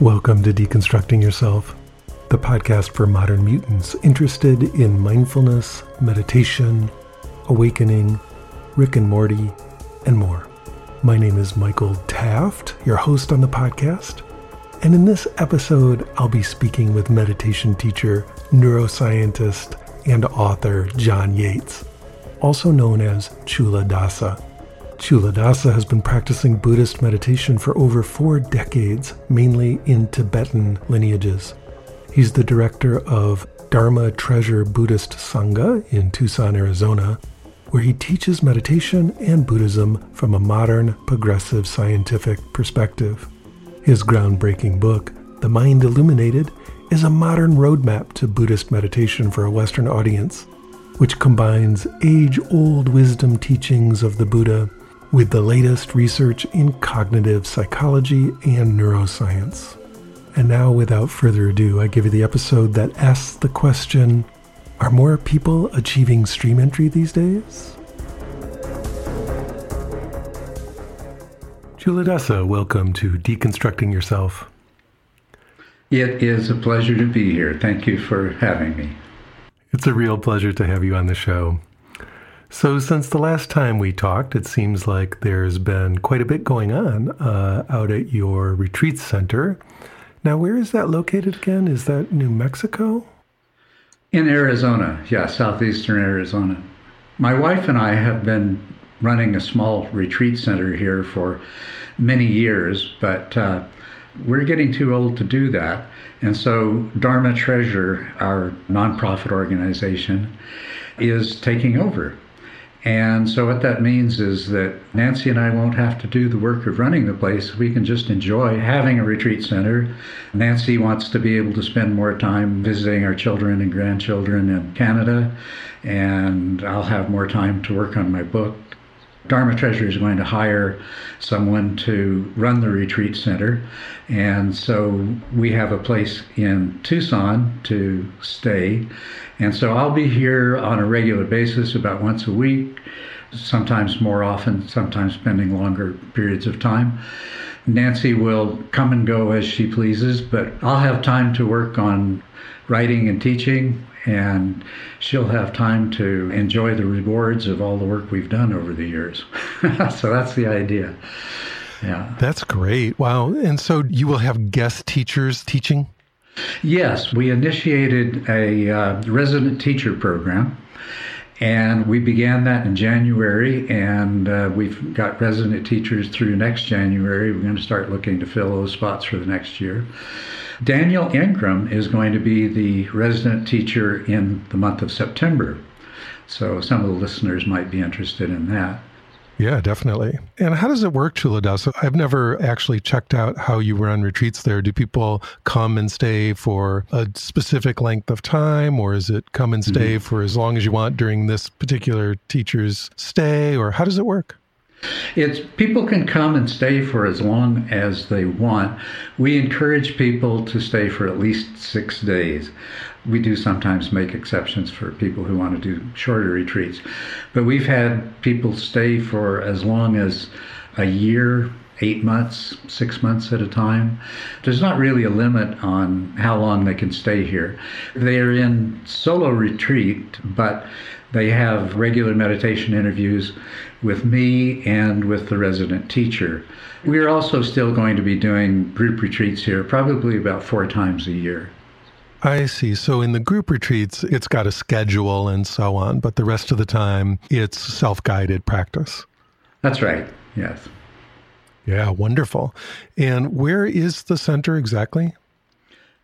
Welcome to Deconstructing Yourself, the podcast for modern mutants interested in mindfulness, meditation, awakening, Rick and Morty, and more. My name is Michael Taft, your host on the podcast. And in this episode, I'll be speaking with meditation teacher, neuroscientist, and author John Yates, also known as Culadasa. Culadasa has been practicing Buddhist meditation for over four decades, mainly in Tibetan lineages. He's the director of Dharma Treasure Buddhist Sangha in Tucson, Arizona, where he teaches meditation and Buddhism from a modern, progressive scientific perspective. His groundbreaking book, The Mind Illuminated, is a modern roadmap to Buddhist meditation for a Western audience, which combines age old wisdom teachings of the Buddha with the latest research in cognitive psychology and neuroscience. And now, without further ado, I give you the episode that asks the question Are more people achieving stream entry these days? Dasa, welcome to Deconstructing Yourself. It is a pleasure to be here. Thank you for having me. It's a real pleasure to have you on the show. So, since the last time we talked, it seems like there's been quite a bit going on uh, out at your retreat center. Now, where is that located again? Is that New Mexico? In Arizona, yeah, southeastern Arizona. My wife and I have been running a small retreat center here for many years, but uh, we're getting too old to do that. And so, Dharma Treasure, our nonprofit organization, is taking over. And so, what that means is that Nancy and I won't have to do the work of running the place. We can just enjoy having a retreat center. Nancy wants to be able to spend more time visiting our children and grandchildren in Canada, and I'll have more time to work on my book. Dharma Treasury is going to hire someone to run the retreat center. And so we have a place in Tucson to stay. And so I'll be here on a regular basis about once a week, sometimes more often, sometimes spending longer periods of time. Nancy will come and go as she pleases, but I'll have time to work on writing and teaching, and she'll have time to enjoy the rewards of all the work we've done over the years. so that's the idea. Yeah. That's great. Wow. And so you will have guest teachers teaching? Yes, we initiated a uh, resident teacher program. And we began that in January, and uh, we've got resident teachers through next January. We're going to start looking to fill those spots for the next year. Daniel Ingram is going to be the resident teacher in the month of September. So some of the listeners might be interested in that. Yeah, definitely. And how does it work, Culadasa? I've never actually checked out how you run retreats there. Do people come and stay for a specific length of time, or is it come and stay mm-hmm. for as long as you want during this particular teacher's stay, or how does it work? It's people can come and stay for as long as they want. We encourage people to stay for at least six days. We do sometimes make exceptions for people who want to do shorter retreats, but we've had people stay for as long as a year, eight months, six months at a time. There's not really a limit on how long they can stay here. They are in solo retreat, but they have regular meditation interviews with me and with the resident teacher. We are also still going to be doing group retreats here, probably about four times a year. I see. So in the group retreats, it's got a schedule and so on, but the rest of the time, it's self guided practice. That's right. Yes. Yeah, wonderful. And where is the center exactly?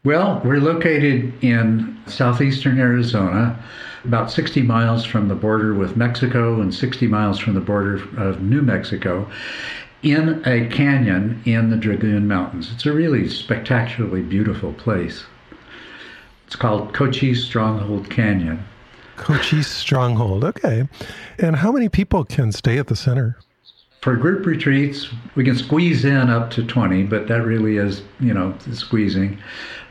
Well, we're located in southeastern Arizona, about 60 miles from the border with Mexico and 60 miles from the border of New Mexico, in a canyon in the Dragoon Mountains. It's a really spectacularly beautiful place. It's called Cochise Stronghold Canyon. Cochise Stronghold, okay. And how many people can stay at the center? For group retreats, we can squeeze in up to 20, but that really is, you know, squeezing.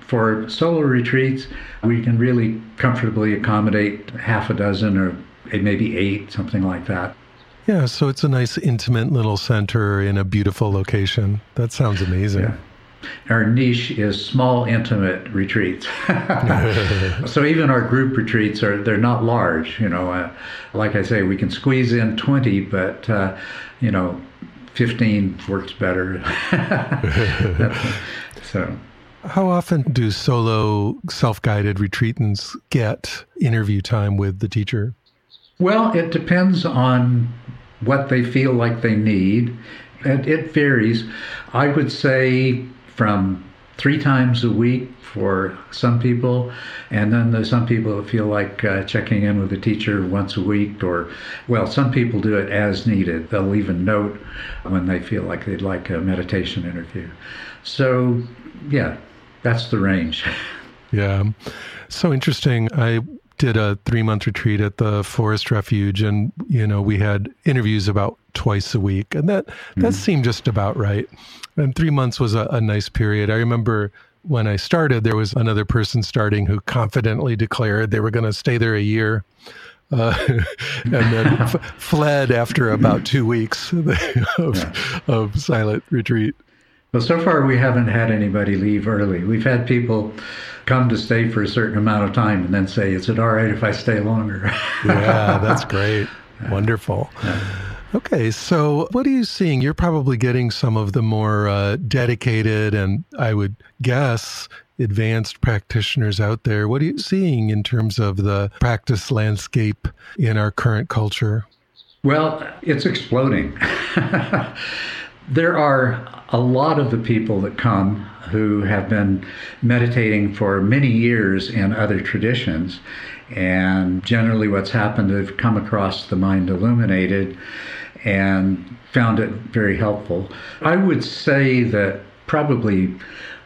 For solo retreats, we can really comfortably accommodate half a dozen or maybe eight, something like that. Yeah, so it's a nice, intimate little center in a beautiful location. That sounds amazing. Yeah. our niche is small, intimate retreats. so even our group retreats are they're not large. You know, uh, like I say, we can squeeze in twenty, but uh, you know, fifteen works better. so. How often do solo self guided retreatants get interview time with the teacher? Well, it depends on what they feel like they need. And it varies. I would say from three times a week for some people, and then there's some people that feel like uh, checking in with the teacher once a week, or well, some people do it as needed. They'll leave a note when they feel like they'd like a meditation interview. So, yeah, that's the range. Yeah. So interesting. I did a three month retreat at the Forest Refuge, and you know we had interviews about twice a week, and that that mm-hmm. seemed just about right. And three months was a, a nice period. I remember when I started, there was another person starting who confidently declared they were going to stay there a year. Uh, and then f- fled after about two weeks of, yeah. of silent retreat. Well, so far we haven't had anybody leave early. We've had people come to stay for a certain amount of time and then say, "Is it all right if I stay longer?" yeah, that's great. Wonderful. Yeah. Okay, so what are you seeing? You're probably getting some of the more uh, dedicated and I would guess advanced practitioners out there. What are you seeing in terms of the practice landscape in our current culture? Well, it's exploding. there are a lot of the people that come who have been meditating for many years in other traditions. And generally, what's happened, they've come across the mind illuminated and found it very helpful. I would say that probably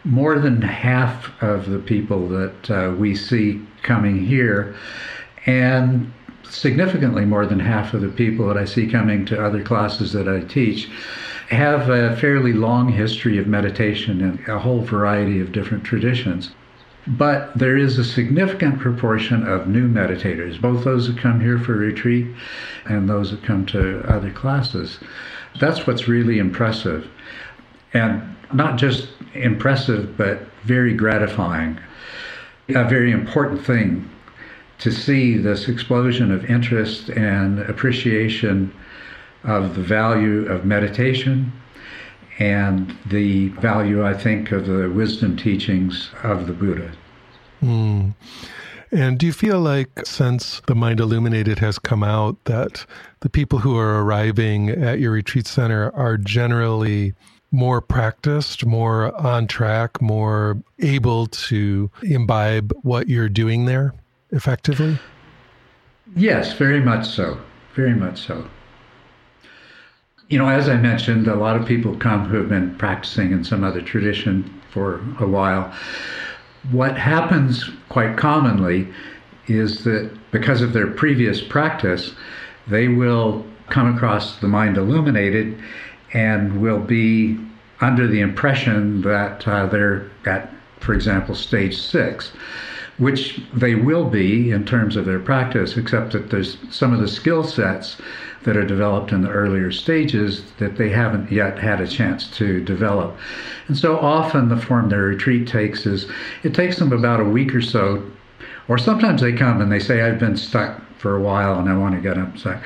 more than half of the people that uh, we see coming here, and significantly more than half of the people that I see coming to other classes that I teach have a fairly long history of meditation in a whole variety of different traditions. But there is a significant proportion of new meditators, both those who come here for retreat and those that come to other classes. That's what's really impressive. And not just impressive, but very gratifying. A very important thing to see this explosion of interest and appreciation of the value of meditation and the value, I think, of the wisdom teachings of the Buddha. Mm. And do you feel like since the Mind Illuminated has come out, that the people who are arriving at your retreat center are generally more practiced, more on track, more able to imbibe what you're doing there effectively? Yes, very much so. Very much so. You know, as I mentioned, a lot of people come who have been practicing in some other tradition for a while. What happens quite commonly is that because of their previous practice, they will come across the mind illuminated and will be under the impression that uh, they're at, for example, stage six, which they will be in terms of their practice, except that there's some of the skill sets that are developed in the earlier stages that they haven't yet had a chance to develop. And so often the form their retreat takes is it takes them about a week or so, or sometimes they come and they say, I've been stuck for a while and I want to get unstuck.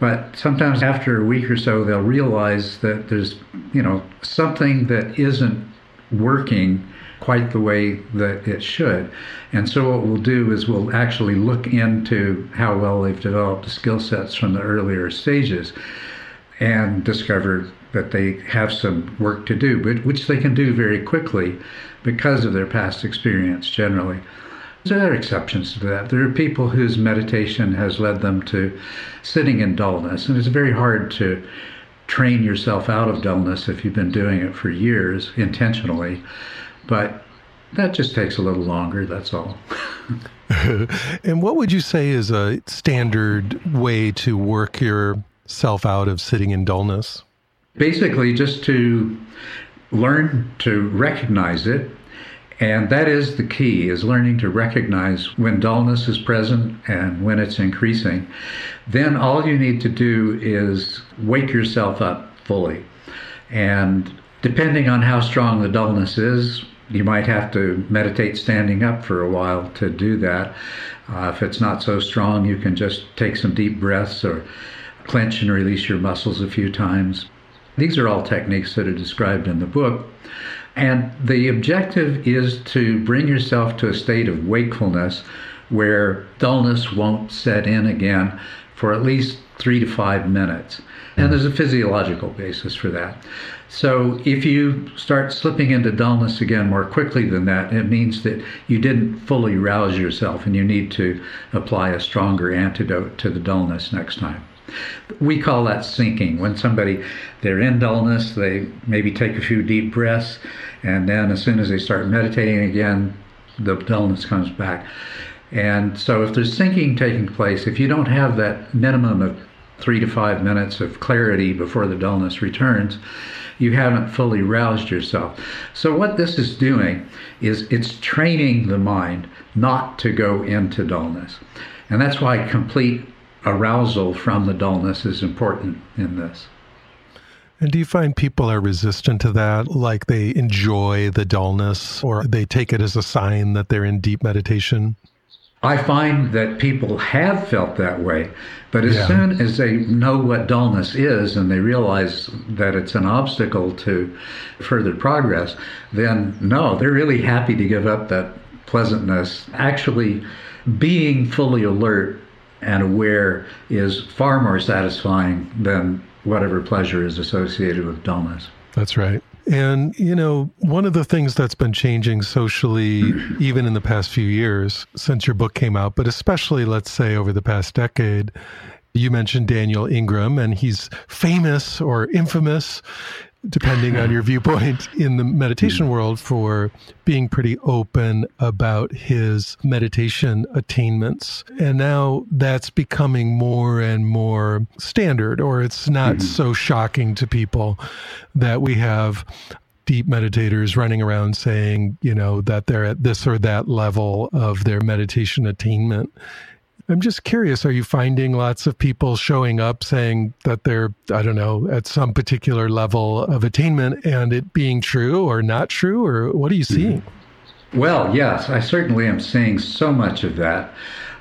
But sometimes after a week or so, they'll realize that there's, you know, something that isn't working quite the way that it should. And so what we'll do is we'll actually look into how well they've developed the skill sets from the earlier stages and discover that they have some work to do, but which they can do very quickly because of their past experience generally. There are exceptions to that. There are people whose meditation has led them to sitting in dullness, and it's very hard to train yourself out of dullness if you've been doing it for years intentionally. But that just takes a little longer, that's all. and what would you say is a standard way to work yourself out of sitting in dullness? Basically, just to learn to recognize it. And that is the key is learning to recognize when dullness is present and when it's increasing. Then all you need to do is wake yourself up fully and Depending on how strong the dullness is, you might have to meditate standing up for a while to do that. Uh, if it's not so strong, you can just take some deep breaths or clench and release your muscles a few times. These are all techniques that are described in the book. And the objective is to bring yourself to a state of wakefulness where dullness won't set in again for at least three to five minutes. And there's a physiological basis for that. So if you start slipping into dullness again more quickly than that, it means that you didn't fully rouse yourself and you need to apply a stronger antidote to the dullness next time. We call that sinking. When somebody they're in dullness, they maybe take a few deep breaths, and then as soon as they start meditating again, the dullness comes back. And so if there's sinking taking place, if you don't have that minimum of three to five minutes of clarity before the dullness returns, you haven't fully roused yourself. So, what this is doing is it's training the mind not to go into dullness. And that's why complete arousal from the dullness is important in this. And do you find people are resistant to that? Like they enjoy the dullness or they take it as a sign that they're in deep meditation? I find that people have felt that way, but as yeah. soon as they know what dullness is and they realize that it's an obstacle to further progress, then no, they're really happy to give up that pleasantness. Actually, being fully alert and aware is far more satisfying than whatever pleasure is associated with dullness. That's right. And, you know, one of the things that's been changing socially, even in the past few years since your book came out, but especially, let's say, over the past decade, you mentioned Daniel Ingram, and he's famous or infamous depending on your viewpoint in the meditation world, for being pretty open about his meditation attainments. And now that's becoming more and more standard, or it's not mm-hmm. so shocking to people that we have deep meditators running around saying, you know, that they're at this or that level of their meditation attainment. I'm just curious, are you finding lots of people showing up saying that they're, I don't know, at some particular level of attainment and it being true or not true? Or what are you mm-hmm. seeing? Well, yes, I certainly am seeing so much of that.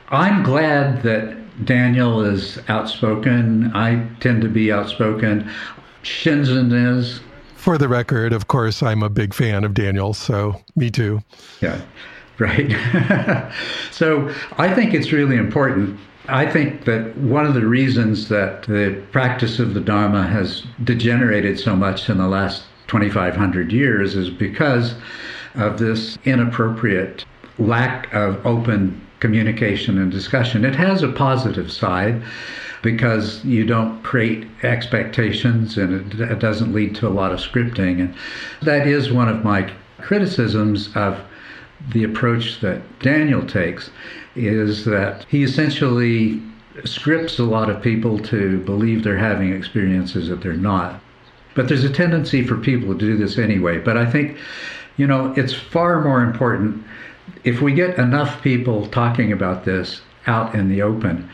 I'm glad that Daniel is outspoken. I tend to be outspoken. Shinzen is. For the record, of course, I'm a big fan of Daniel, so me too. Yeah right? so I think it's really important. I think that one of the reasons that the practice of the Dharma has degenerated so much in the last 2,500 years is because of this inappropriate lack of open communication and discussion. It has a positive side because you don't create expectations and it, it doesn't lead to a lot of scripting. And that is one of my criticisms of the approach that Daniel takes is that he essentially scripts a lot of people to believe they're having experiences that they're not. But there's a tendency for people to do this anyway. But I think, you know, it's far more important if we get enough people talking about this out in the open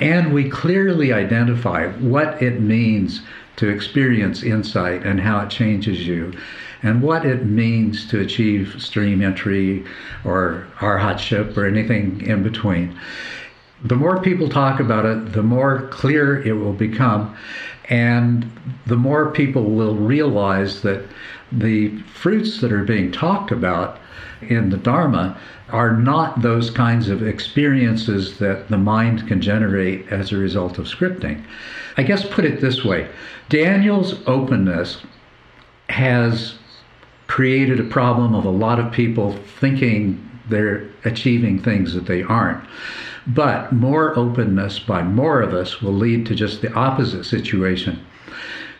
and we clearly identify what it means to experience insight and how it changes you and what it means to achieve stream entry or arhatship or anything in between. The more people talk about it, the more clear it will become, and the more people will realize that the fruits that are being talked about in the Dharma are not those kinds of experiences that the mind can generate as a result of scripting. I guess put it this way Daniel's openness has created a problem of a lot of people thinking they're achieving things that they aren't. But more openness by more of us will lead to just the opposite situation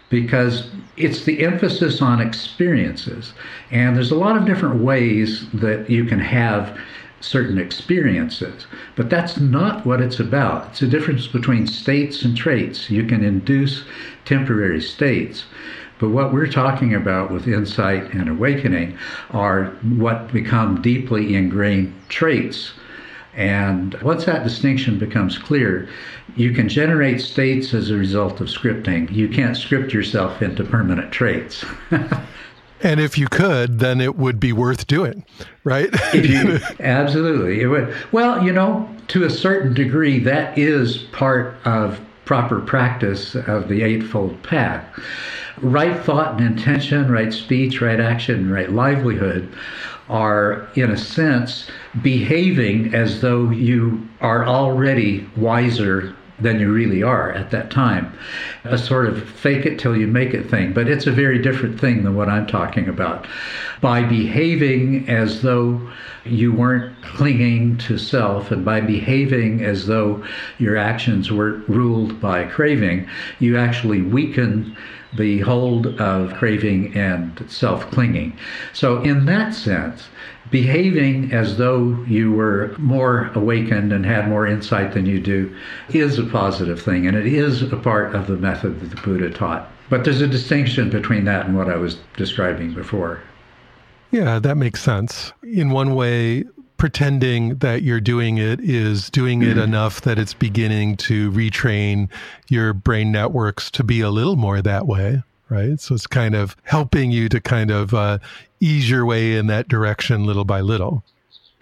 because it's the emphasis on experiences. And there's a lot of different ways that you can have certain experiences, but that's not what it's about. It's a difference between states and traits. You can induce temporary states. But what we're talking about with insight and awakening are what become deeply ingrained traits. And once that distinction becomes clear, you can generate states as a result of scripting. You can't script yourself into permanent traits. And if you could, then it would be worth doing, right? you, absolutely. It would. Well, you know, to a certain degree, that is part of proper practice of the Eightfold Path. Right thought and intention, right speech, right action, right livelihood are, in a sense, behaving as though you are already wiser than you really are at that time. A sort of fake it till you make it thing. But it's a very different thing than what I'm talking about. By behaving as though you weren't clinging to self and by behaving as though your actions were ruled by craving, you actually weaken the hold of craving and self clinging. So, in that sense, behaving as though you were more awakened and had more insight than you do is a positive thing, and it is a part of the method that the Buddha taught. But there's a distinction between that and what I was describing before. Yeah, that makes sense. In one way, pretending that you're doing it is doing it mm-hmm. enough that it's beginning to retrain your brain networks to be a little more that way right so it's kind of helping you to kind of uh, ease your way in that direction little by little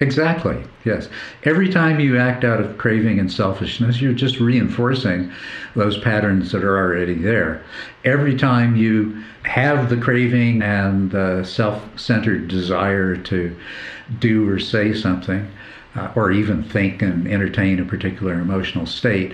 Exactly. Yes. Every time you act out of craving and selfishness, you're just reinforcing those patterns that are already there. Every time you have the craving and the self centered desire to do or say something, uh, or even think and entertain a particular emotional state,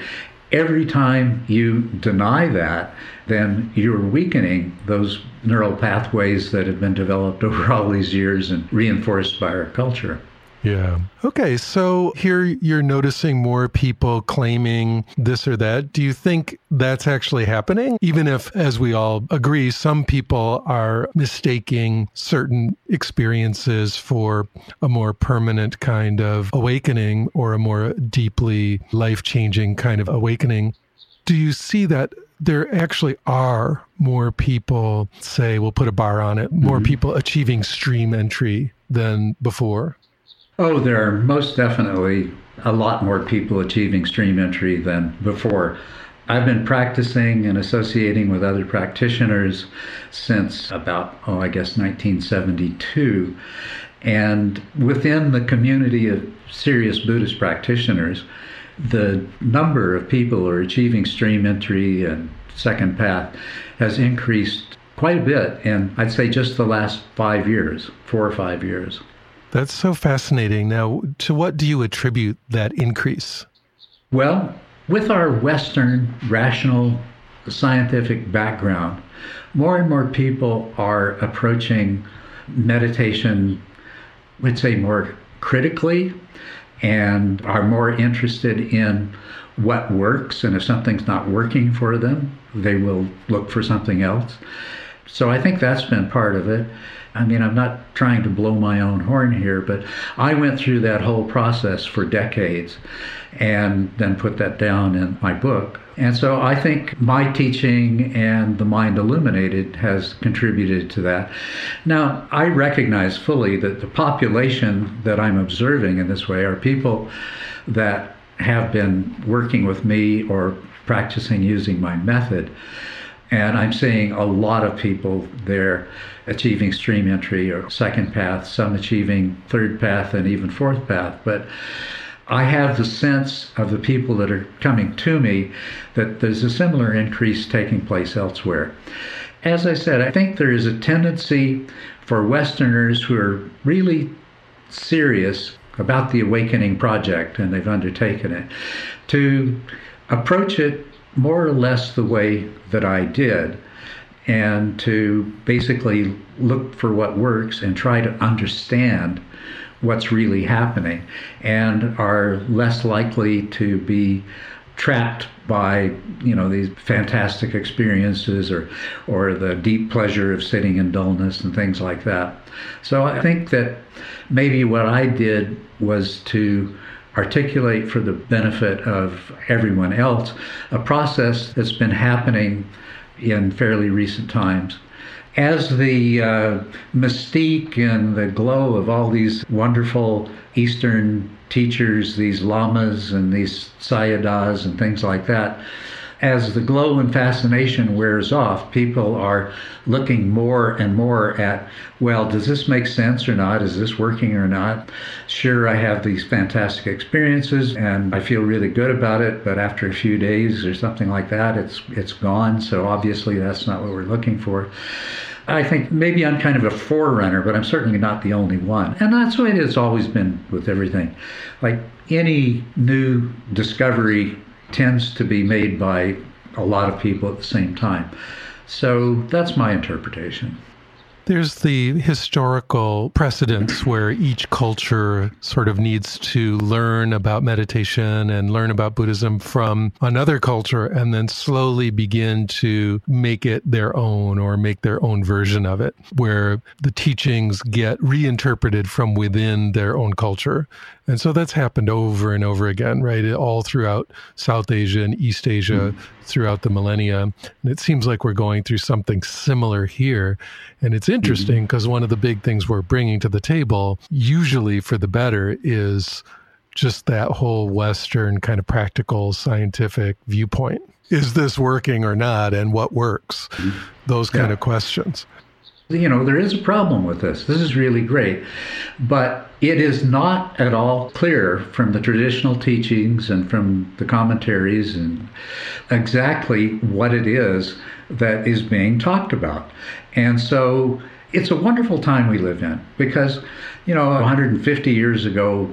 every time you deny that, then you're weakening those neural pathways that have been developed over all these years and reinforced by our culture. Yeah. Okay. So here you're noticing more people claiming this or that. Do you think that's actually happening? Even if, as we all agree, some people are mistaking certain experiences for a more permanent kind of awakening or a more deeply life changing kind of awakening. Do you see that there actually are more people, say, we'll put a bar on it, more mm-hmm. people achieving stream entry than before? Oh, there are most definitely a lot more people achieving stream entry than before. I've been practicing and associating with other practitioners since about, oh, I guess 1972. And within the community of serious Buddhist practitioners, the number of people who are achieving stream entry and second path has increased quite a bit in, I'd say, just the last five years, four or five years. That's so fascinating. Now, to what do you attribute that increase? Well, with our Western rational scientific background, more and more people are approaching meditation, we'd say more critically, and are more interested in what works. And if something's not working for them, they will look for something else. So I think that's been part of it. I mean, I'm not trying to blow my own horn here, but I went through that whole process for decades and then put that down in my book. And so I think my teaching and the mind illuminated has contributed to that. Now, I recognize fully that the population that I'm observing in this way are people that have been working with me or practicing using my method. And I'm seeing a lot of people there achieving stream entry or second path, some achieving third path and even fourth path. But I have the sense of the people that are coming to me that there's a similar increase taking place elsewhere. As I said, I think there is a tendency for Westerners who are really serious about the awakening project and they've undertaken it to approach it more or less the way that I did and to basically look for what works and try to understand what's really happening and are less likely to be trapped by you know these fantastic experiences or or the deep pleasure of sitting in dullness and things like that. So i think that maybe what i did was to articulate for the benefit of everyone else a process that's been happening in fairly recent times. As the uh, mystique and the glow of all these wonderful Eastern teachers, these lamas and these sayadaws and things like that, as the glow and fascination wears off, people are looking more and more at, well, does this make sense or not? Is this working or not? Sure, I have these fantastic experiences and I feel really good about it, but after a few days or something like that, it's it's gone. So obviously that's not what we're looking for. I think maybe I'm kind of a forerunner, but I'm certainly not the only one. And that's the way it has always been with everything. Like any new discovery tends to be made by a lot of people at the same time. So that's my interpretation. There's the historical precedence where each culture sort of needs to learn about meditation and learn about Buddhism from another culture and then slowly begin to make it their own or make their own version of it, where the teachings get reinterpreted from within their own culture. And so that's happened over and over again, right? All throughout South Asia and East Asia, mm. throughout the millennia. And it seems like we're going through something similar here. And it's interesting because mm-hmm. one of the big things we're bringing to the table, usually for the better, is just that whole Western kind of practical scientific viewpoint. Is this working or not? And what works? Mm-hmm. Those kind yeah. of questions you know, there is a problem with this. This is really great. But it is not at all clear from the traditional teachings and from the commentaries and exactly what it is that is being talked about. And so it's a wonderful time we live in because, you know, 150 years ago,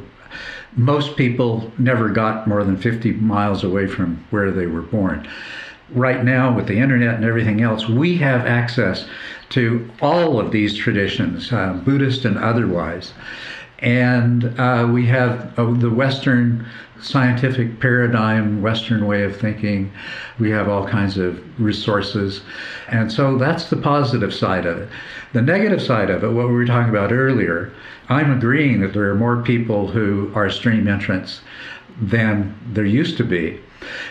most people never got more than 50 miles away from where they were born. Right now, with the internet and everything else, we have access to all of these traditions, uh, Buddhist and otherwise. And uh, we have uh, the Western scientific paradigm, Western way of thinking. We have all kinds of resources. And so that's the positive side of it. The negative side of it, what we were talking about earlier, I'm agreeing that there are more people who are stream entrants than there used to be.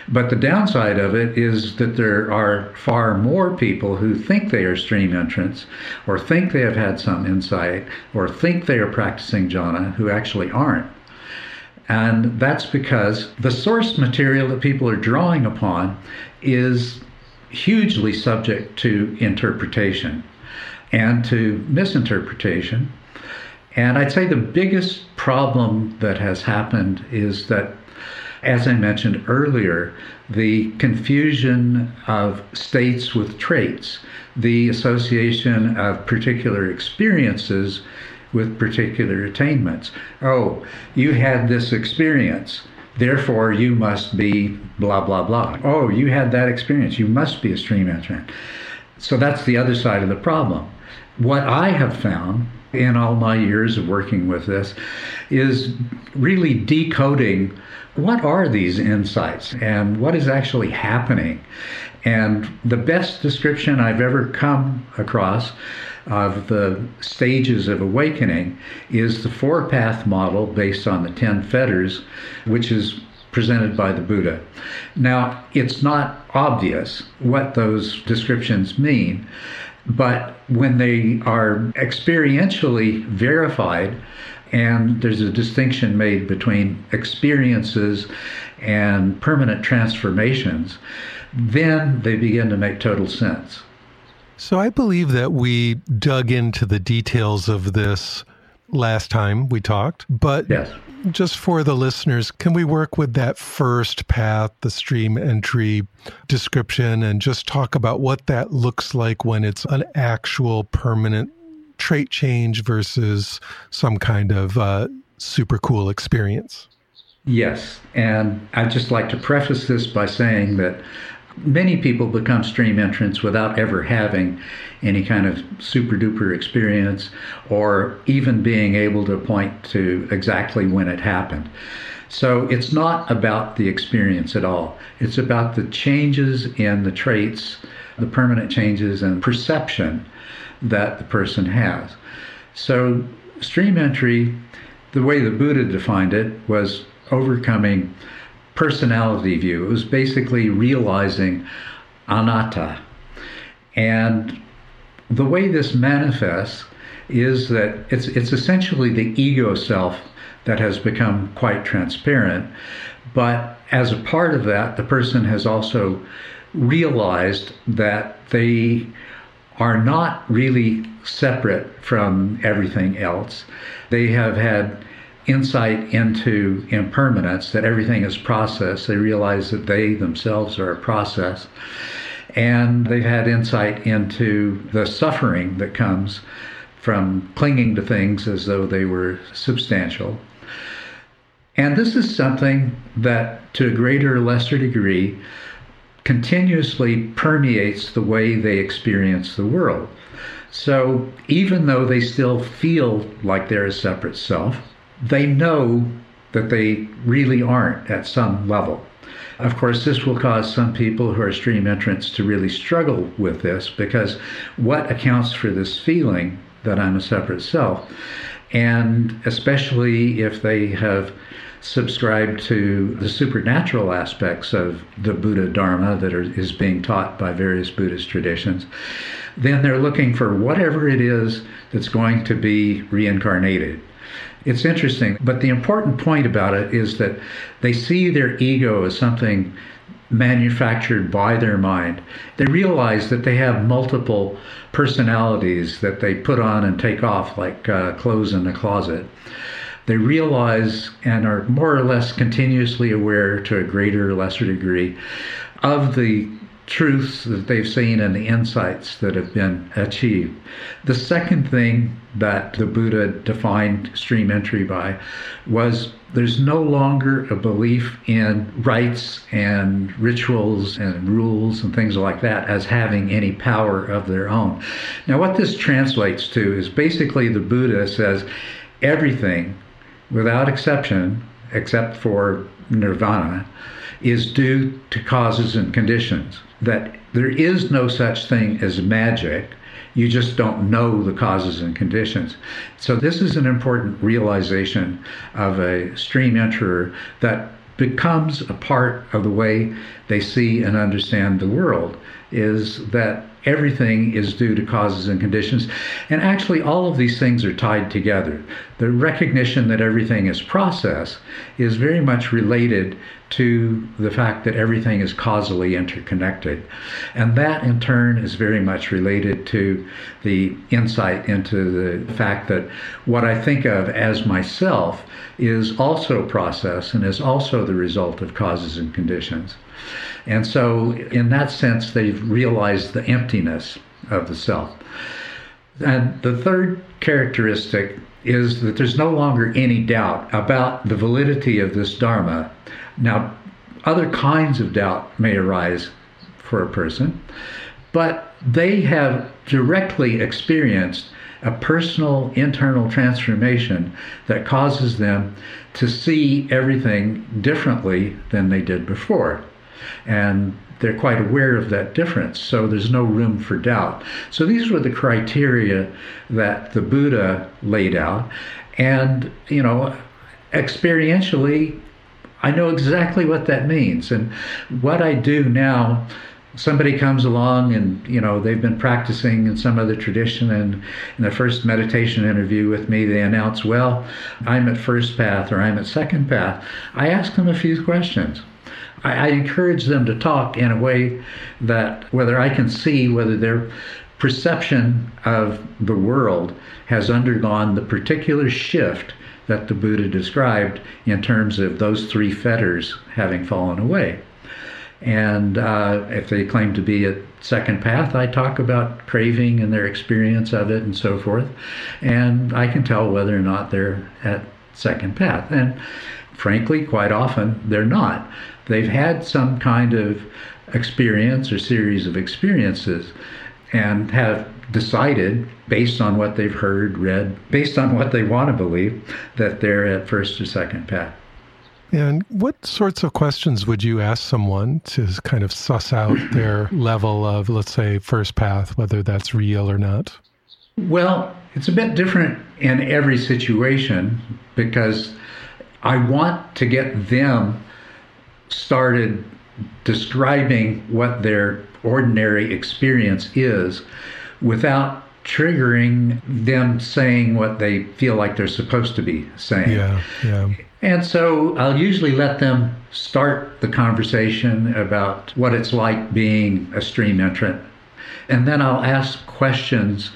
But the downside of it is that there are far more people who think they are stream entrants or think they have had some insight or think they are practicing jhana who actually aren't. And that's because the source material that people are drawing upon is hugely subject to interpretation and to misinterpretation. And I'd say the biggest problem that has happened is that as I mentioned earlier, the confusion of states with traits, the association of particular experiences with particular attainments. Oh, you had this experience. Therefore, you must be blah, blah, blah. Oh, you had that experience. You must be a stream entrant. So that's the other side of the problem. What I have found in all my years of working with this is really decoding what are these insights and what is actually happening. And the best description I've ever come across of the stages of awakening is the four path model based on the 10 fetters, which is presented by the Buddha. Now, it's not obvious what those descriptions mean, but when they are experientially verified, and there's a distinction made between experiences and permanent transformations, then they begin to make total sense. So I believe that we dug into the details of this last time we talked, but yes. just for the listeners, can we work with that first path, the stream entry description, and just talk about what that looks like when it's an actual permanent trait change versus some kind of uh, super cool experience? Yes. And I'd just like to preface this by saying that many people become stream entrants without ever having any kind of super duper experience or even being able to point to exactly when it happened. So it's not about the experience at all. It's about the changes in the traits, the permanent changes and perception that the person has. So stream entry, the way the Buddha defined it, was overcoming personality view. It was basically realizing anatta. And the way this manifests is that it's it's essentially the ego self that has become quite transparent. But as a part of that, the person has also realized that they are not really separate from everything else. They have had insight into impermanence, that everything is process. They realize that they themselves are a process. And they've had insight into the suffering that comes from clinging to things as though they were substantial. And this is something that, to a greater or lesser degree, continuously permeates the way they experience the world. So even though they still feel like they're a separate self, they know that they really aren't at some level. Of course, this will cause some people who are stream entrants to really struggle with this because what accounts for this feeling that I'm a separate self? And especially if they have subscribed to the supernatural aspects of the Buddha Dharma that are, is being taught by various Buddhist traditions, then they're looking for whatever it is that's going to be reincarnated. It's interesting, but the important point about it is that they see their ego as something manufactured by their mind. They realize that they have multiple personalities that they put on and take off like uh, clothes in a closet. They realize and are more or less continuously aware to a greater or lesser degree of the truths that they've seen and the insights that have been achieved. The second thing that the Buddha defined stream entry by was there's no longer a belief in rites and rituals and rules and things like that as having any power of their own. Now, what this translates to is basically the Buddha says everything, without exception, except for nirvana, is due to causes and conditions that there is no such thing as magic. You just don't know the causes and conditions. So, this is an important realization of a stream enterer that becomes a part of the way they see and understand the world is that everything is due to causes and conditions. And actually, all of these things are tied together. The recognition that everything is process is very much related to the fact that everything is causally interconnected. And that, in turn, is very much related to the insight into the fact that what I think of as myself is also process and is also the result of causes and conditions. And so, in that sense, they've realized the emptiness of the self. And the third characteristic is that there's no longer any doubt about the validity of this Dharma. Now, other kinds of doubt may arise for a person, but they have directly experienced a personal internal transformation that causes them to see everything differently than they did before. And they're quite aware of that difference, so there's no room for doubt. So these were the criteria that the Buddha laid out. And, you know, experientially, I know exactly what that means. And what I do now, somebody comes along and, you know, they've been practicing in some other tradition, and in the first meditation interview with me, they announce, well, I'm at first path or I'm at second path. I ask them a few questions. I, I encourage them to talk in a way that whether I can see whether their perception of the world has undergone the particular shift that the Buddha described in terms of those three fetters having fallen away. And uh, if they claim to be at second path, I talk about craving and their experience of it and so forth. And I can tell whether or not they're at second path. And frankly, quite often, they're not they've had some kind of experience or series of experiences and have decided based on what they've heard, read, based on what they want to believe, that they're at first or second path. And what sorts of questions would you ask someone to kind of suss out their level of, let's say, first path, whether that's real or not? Well, it's a bit different in every situation because I want to get them started describing what their ordinary experience is without triggering them saying what they feel like they're supposed to be saying. Yeah, yeah. And so I'll usually let them start the conversation about what it's like being a stream entrant. And then I'll ask questions.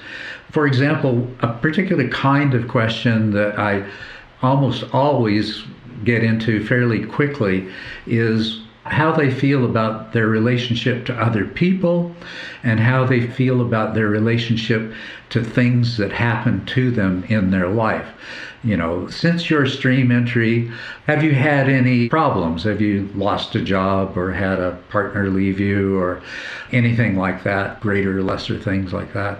For example, a particular kind of question that I almost always get into fairly quickly is how they feel about their relationship to other people and how they feel about their relationship to things that happen to them in their life. You know, since your stream entry, have you had any problems? Have you lost a job or had a partner leave you or anything like that, greater or lesser things like that?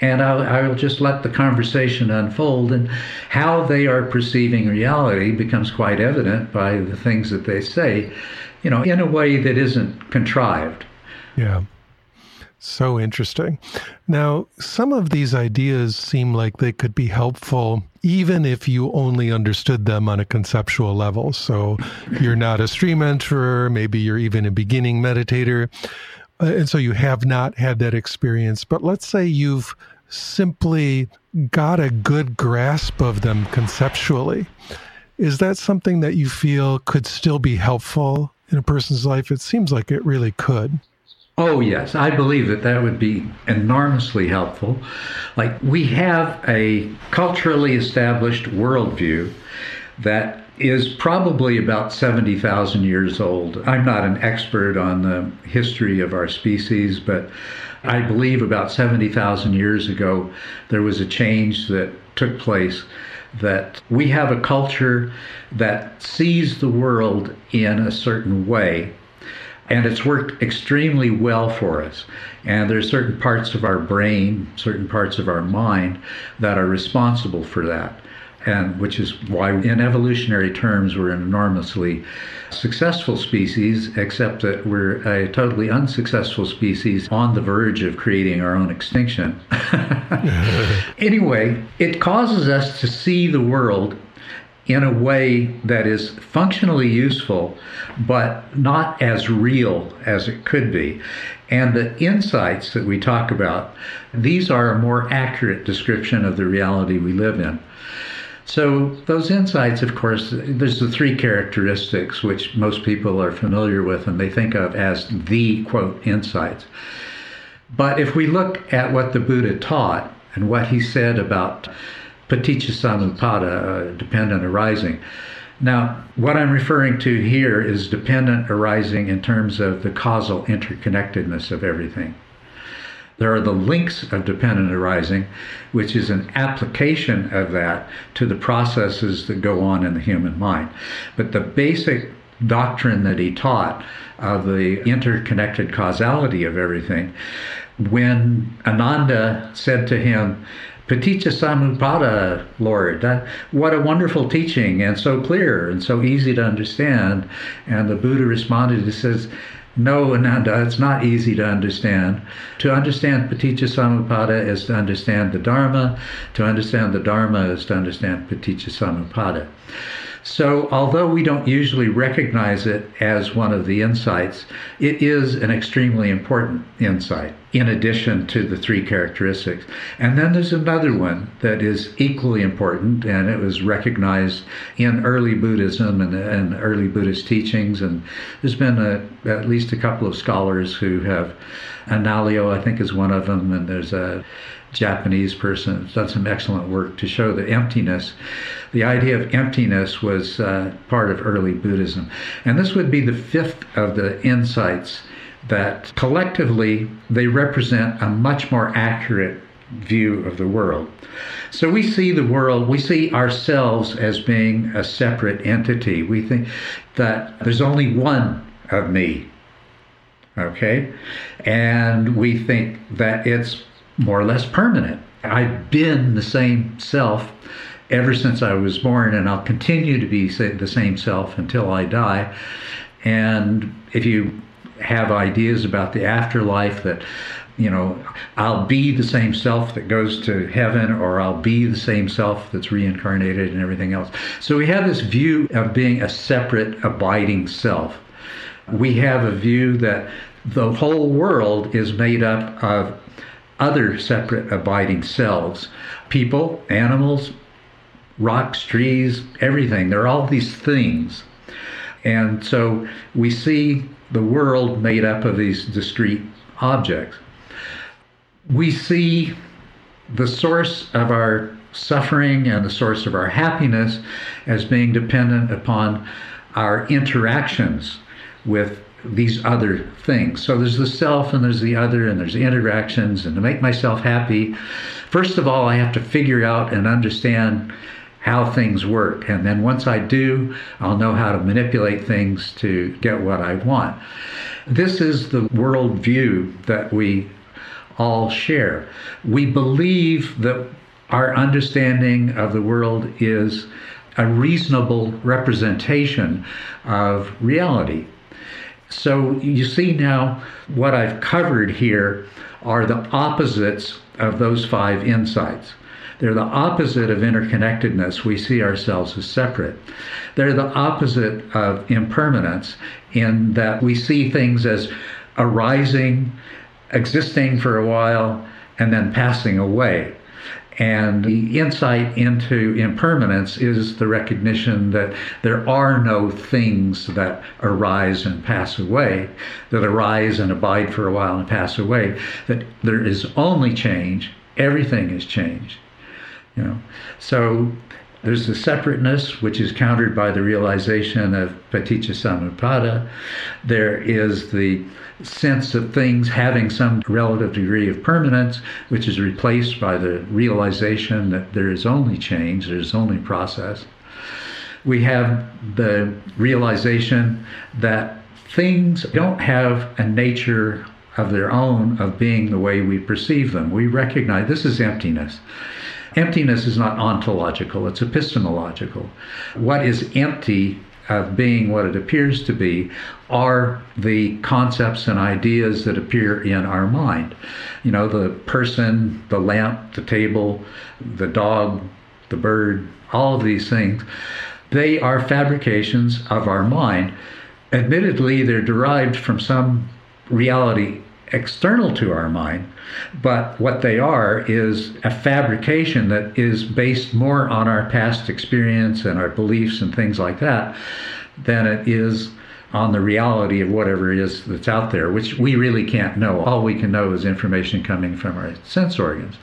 And I'll, I'll just let the conversation unfold, and how they are perceiving reality becomes quite evident by the things that they say you know, in a way that isn't contrived. Yeah. So interesting. Now, some of these ideas seem like they could be helpful even if you only understood them on a conceptual level. So you're not a stream enterer, maybe you're even a beginning meditator. Uh, and so you have not had that experience. But let's say you've simply got a good grasp of them conceptually. Is that something that you feel could still be helpful in a person's life? It seems like it really could. Oh, yes. I believe that that would be enormously helpful. Like, we have a culturally established worldview that is probably about 70,000 years old. I'm not an expert on the history of our species, but I believe about 70,000 years ago there was a change that took place that we have a culture that sees the world in a certain way and it's worked extremely well for us. And there's certain parts of our brain, certain parts of our mind that are responsible for that and which is why in evolutionary terms we're an enormously successful species except that we're a totally unsuccessful species on the verge of creating our own extinction anyway it causes us to see the world in a way that is functionally useful but not as real as it could be and the insights that we talk about these are a more accurate description of the reality we live in so, those insights, of course, there's the three characteristics which most people are familiar with and they think of as the quote insights. But if we look at what the Buddha taught and what he said about paticca samuppada, uh, dependent arising, now, what I'm referring to here is dependent arising in terms of the causal interconnectedness of everything. There are the links of dependent arising, which is an application of that to the processes that go on in the human mind. But the basic doctrine that he taught of the interconnected causality of everything, when Ananda said to him, Paticca Samuppada, Lord. That, what a wonderful teaching and so clear and so easy to understand. And the Buddha responded, he says, no, Ananda, it's not easy to understand. To understand Paticca Samuppada is to understand the Dharma. To understand the Dharma is to understand Paticca Samuppada. So, although we don't usually recognize it as one of the insights, it is an extremely important insight in addition to the three characteristics. And then there's another one that is equally important, and it was recognized in early Buddhism and, and early Buddhist teachings. And there's been a, at least a couple of scholars who have, Analayo, I think, is one of them, and there's a Japanese person who's done some excellent work to show that emptiness, the idea of emptiness was uh, part of early Buddhism. And this would be the fifth of the insights that collectively they represent a much more accurate view of the world. So we see the world, we see ourselves as being a separate entity. We think that there's only one of me. Okay? And we think that it's more or less permanent. I've been the same self ever since I was born, and I'll continue to be the same self until I die. And if you have ideas about the afterlife that you know, I'll be the same self that goes to heaven, or I'll be the same self that's reincarnated and everything else. So we have this view of being a separate, abiding self. We have a view that the whole world is made up of other separate abiding selves people, animals, rocks, trees, everything. They're all these things. And so we see the world made up of these discrete objects. We see the source of our suffering and the source of our happiness as being dependent upon our interactions with these other things. So there's the self and there's the other and there's the interactions. And to make myself happy, first of all, I have to figure out and understand how things work. And then once I do, I'll know how to manipulate things to get what I want. This is the worldview that we all share. We believe that our understanding of the world is a reasonable representation of reality. So you see now what I've covered here are the opposites of those five insights. They're the opposite of interconnectedness. We see ourselves as separate. They're the opposite of impermanence in that we see things as arising, existing for a while, and then passing away. And the insight into impermanence is the recognition that there are no things that arise and pass away, that arise and abide for a while and pass away, that there is only change, everything is change. You know, so there's the separateness, which is countered by the realization of paticca samuppada. There is the sense of things having some relative degree of permanence, which is replaced by the realization that there is only change, there's only process. We have the realization that things don't have a nature of their own of being the way we perceive them. We recognize this is emptiness. Emptiness is not ontological, it's epistemological. What is empty of being what it appears to be are the concepts and ideas that appear in our mind. You know, the person, the lamp, the table, the dog, the bird, all of these things, they are fabrications of our mind. Admittedly, they're derived from some reality external to our mind, but what they are is a fabrication that is based more on our past experience and our beliefs and things like that than it is on the reality of whatever it is that's out there, which we really can't know. All we can know is information coming from our sense organs.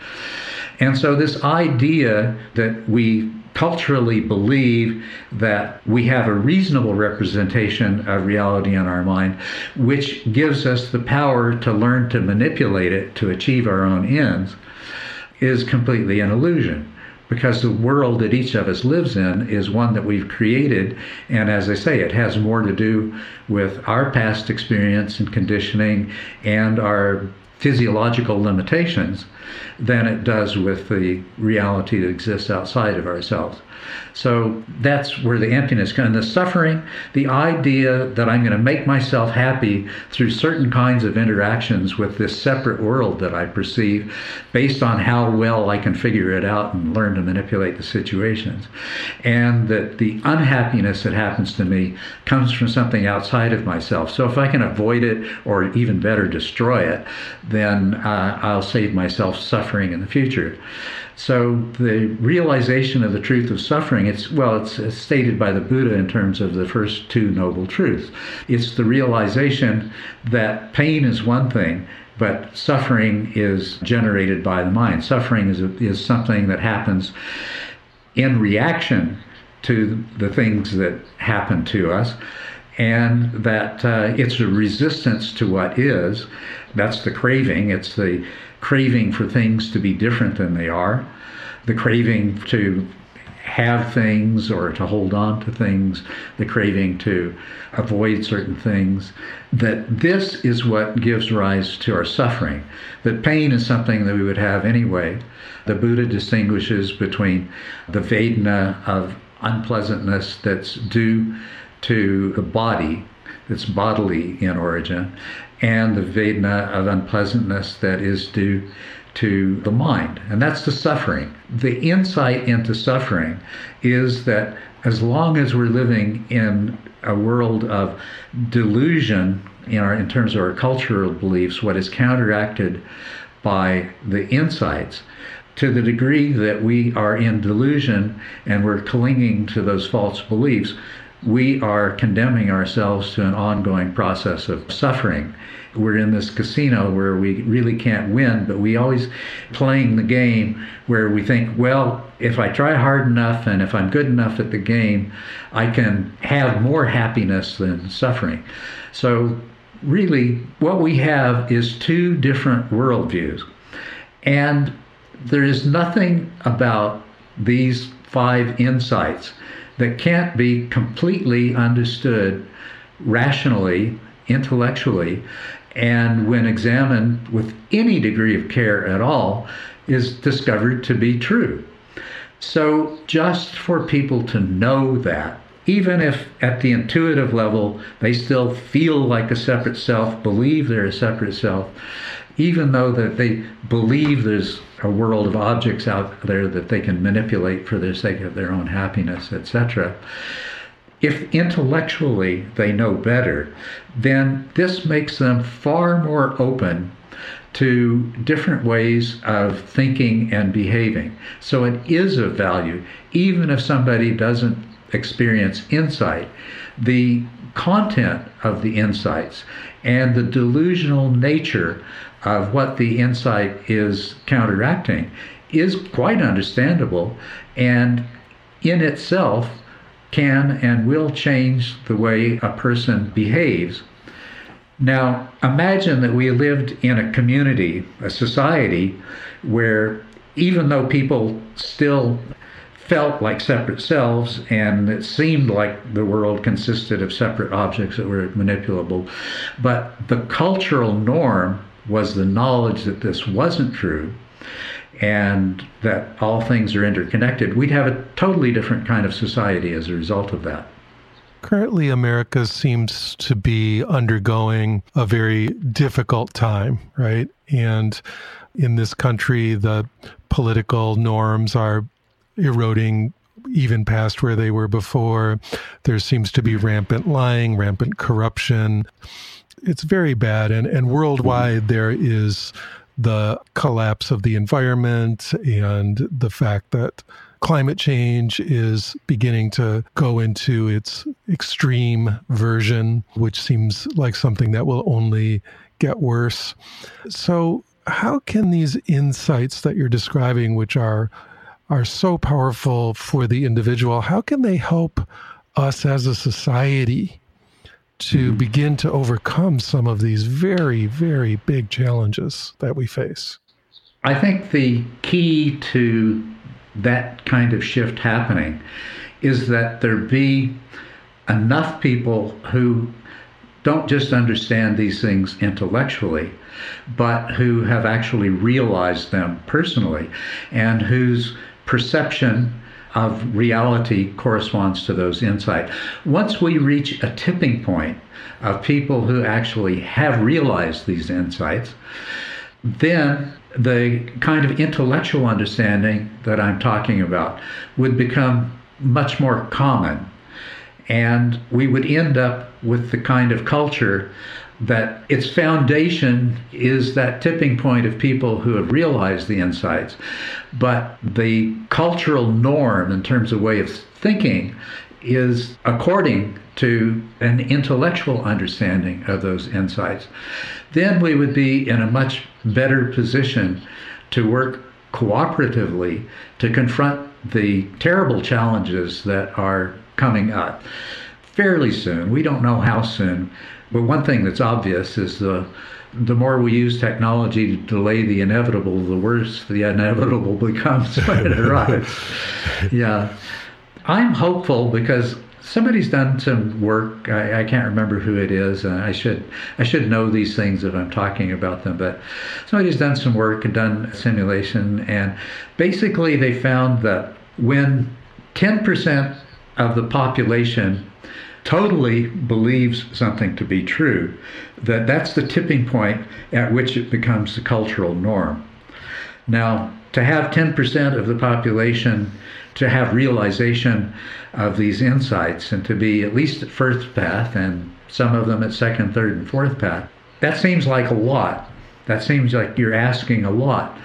And so, this idea that we culturally believe that we have a reasonable representation of reality in our mind, which gives us the power to learn to manipulate it to achieve our own ends, is completely an illusion. Because the world that each of us lives in is one that we've created. And as I say, it has more to do with our past experience and conditioning and our physiological limitations than it does with the reality that exists outside of ourselves. So that's where the emptiness comes. The suffering, the idea that I'm going to make myself happy through certain kinds of interactions with this separate world that I perceive based on how well I can figure it out and learn to manipulate the situations. And that the unhappiness that happens to me comes from something outside of myself. So if I can avoid it or even better, destroy it, then uh, I'll save myself suffering in the future. So the realization of the truth of suffering, it's well, it's stated by the Buddha in terms of the first two noble truths. It's the realization that pain is one thing, but suffering is generated by the mind. Suffering is, a, is something that happens in reaction to the things that happen to us, and that uh, it's a resistance to what is. That's the craving. It's the craving for things to be different than they are, the craving to have things or to hold on to things, the craving to avoid certain things, that this is what gives rise to our suffering. That pain is something that we would have anyway. The Buddha distinguishes between the Vedana of unpleasantness that's due to the body, that's bodily in origin, and the Vedana of unpleasantness that is due to the mind. And that's the suffering. The insight into suffering is that as long as we're living in a world of delusion in, our, in terms of our cultural beliefs, what is counteracted by the insights to the degree that we are in delusion and we're clinging to those false beliefs, we are condemning ourselves to an ongoing process of suffering. We're in this casino where we really can't win, but we always playing the game where we think, well, if I try hard enough and if I'm good enough at the game, I can have more happiness than suffering. So really what we have is two different worldviews. And there is nothing about these five insights that can't be completely understood rationally, intellectually, and when examined with any degree of care at all, is discovered to be true. So, just for people to know that, even if at the intuitive level they still feel like a separate self, believe they're a separate self, even though that they believe there's a world of objects out there that they can manipulate for the sake of their own happiness, etc. If intellectually they know better, then this makes them far more open to different ways of thinking and behaving. So it is of value, even if somebody doesn't experience insight. The content of the insights and the delusional nature of what the insight is counteracting is quite understandable and in itself can and will change the way a person behaves. Now, imagine that we lived in a community, a society, where even though people still felt like separate selves and it seemed like the world consisted of separate objects that were manipulable, but the cultural norm was the knowledge that this wasn't true and that all things are interconnected, we'd have a totally different kind of society as a result of that. Currently, America seems to be undergoing a very difficult time, right? And in this country, the political norms are eroding even past where they were before. There seems to be rampant lying, rampant corruption it's very bad. And, and worldwide, there is the collapse of the environment and the fact that climate change is beginning to go into its extreme version, which seems like something that will only get worse. So, how can these insights that you're describing, which are are so powerful for the individual, how can they help us as a society to mm-hmm. begin to overcome some of these very, very big challenges that we face? I think the key to that kind of shift happening is that there be enough people who don't just understand these things intellectually, but who have actually realized them personally and whose perception of reality corresponds to those insights. Once we reach a tipping point of people who actually have realized these insights, then the kind of intellectual understanding that I'm talking about would become much more common. And we would end up with the kind of culture that its foundation is that tipping point of people who have realized the insights. But the cultural norm in terms of way of thinking is according to an intellectual understanding of those insights. Then we would be in a much better position to work cooperatively to confront the terrible challenges that are coming up fairly soon. We don't know how soon, but one thing that's obvious is the the more we use technology to delay the inevitable, the worse the inevitable becomes when it arrives. Yeah. I'm hopeful because somebody's done some work. I, I can't remember who it is. Uh, I should I should know these things if I'm talking about them. But somebody's done some work and done a simulation, and basically they found that when 10% of the population totally believes something to be true, that that's the tipping point at which it becomes the cultural norm. Now, to have 10% of the population to have realization of these insights and to be at least at first path and some of them at second, third, and fourth path, that seems like a lot. That seems like you're asking a lot.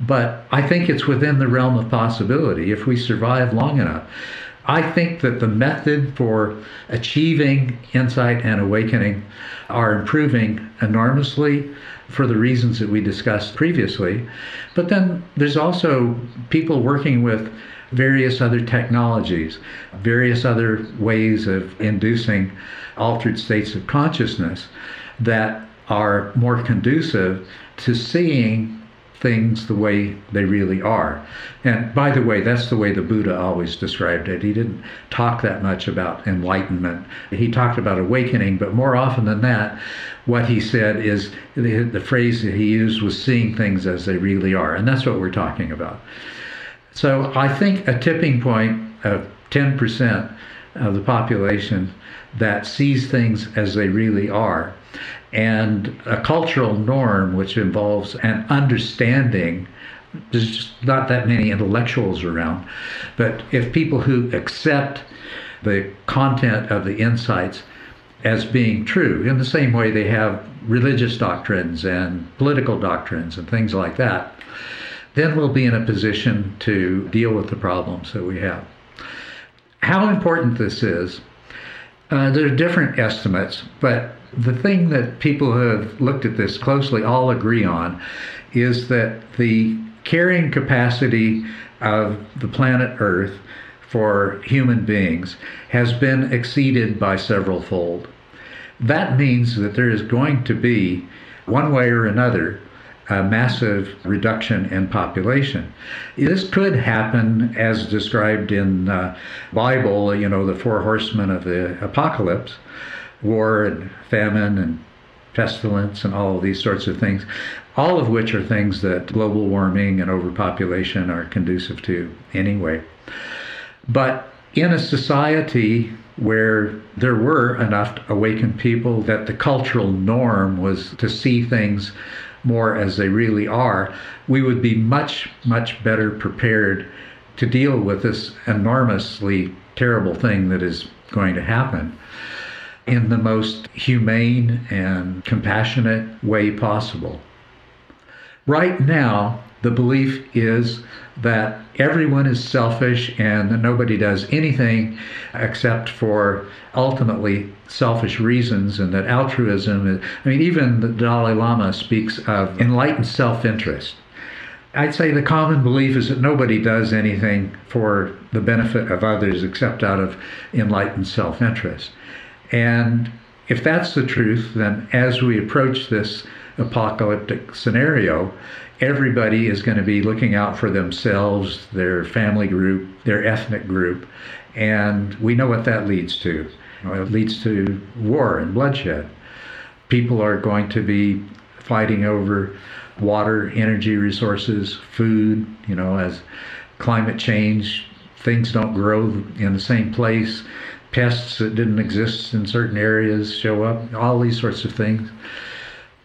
But I think it's within the realm of possibility if we survive long enough. I think that the method for achieving insight and awakening are improving enormously for the reasons that we discussed previously. But then there's also people working with various other technologies, various other ways of inducing altered states of consciousness that are more conducive to seeing things the way they really are. And by the way, that's the way the Buddha always described it. He didn't talk that much about enlightenment. He talked about awakening, but more often than that, what he said is the, the phrase that he used was seeing things as they really are. And that's what we're talking about. So I think a tipping point of 10% of the population that sees things as they really are and a cultural norm which involves an understanding there's just not that many intellectuals around but if people who accept the content of the insights as being true in the same way they have religious doctrines and political doctrines and things like that then we'll be in a position to deal with the problems that we have. How important this is, uh, there are different estimates, but the thing that people who have looked at this closely all agree on is that the carrying capacity of the planet Earth for human beings has been exceeded by several fold. That means that there is going to be, one way or another, a massive reduction in population. This could happen as described in uh, Bible, you know, the four horsemen of the apocalypse, war and famine and pestilence and all of these sorts of things, all of which are things that global warming and overpopulation are conducive to anyway. But in a society where there were enough awakened people that the cultural norm was to see things more as they really are, we would be much, much better prepared to deal with this enormously terrible thing that is going to happen in the most humane and compassionate way possible. Right now, the belief is that everyone is selfish and that nobody does anything except for ultimately selfish reasons, and that altruism is, I mean, even the Dalai Lama speaks of enlightened self interest. I'd say the common belief is that nobody does anything for the benefit of others except out of enlightened self interest. And if that's the truth, then as we approach this apocalyptic scenario, everybody is going to be looking out for themselves, their family group, their ethnic group, and we know what that leads to. it leads to war and bloodshed. People are going to be fighting over water, energy resources, food, you know, as climate change, things don't grow in the same place, pests that didn't exist in certain areas show up, all these sorts of things.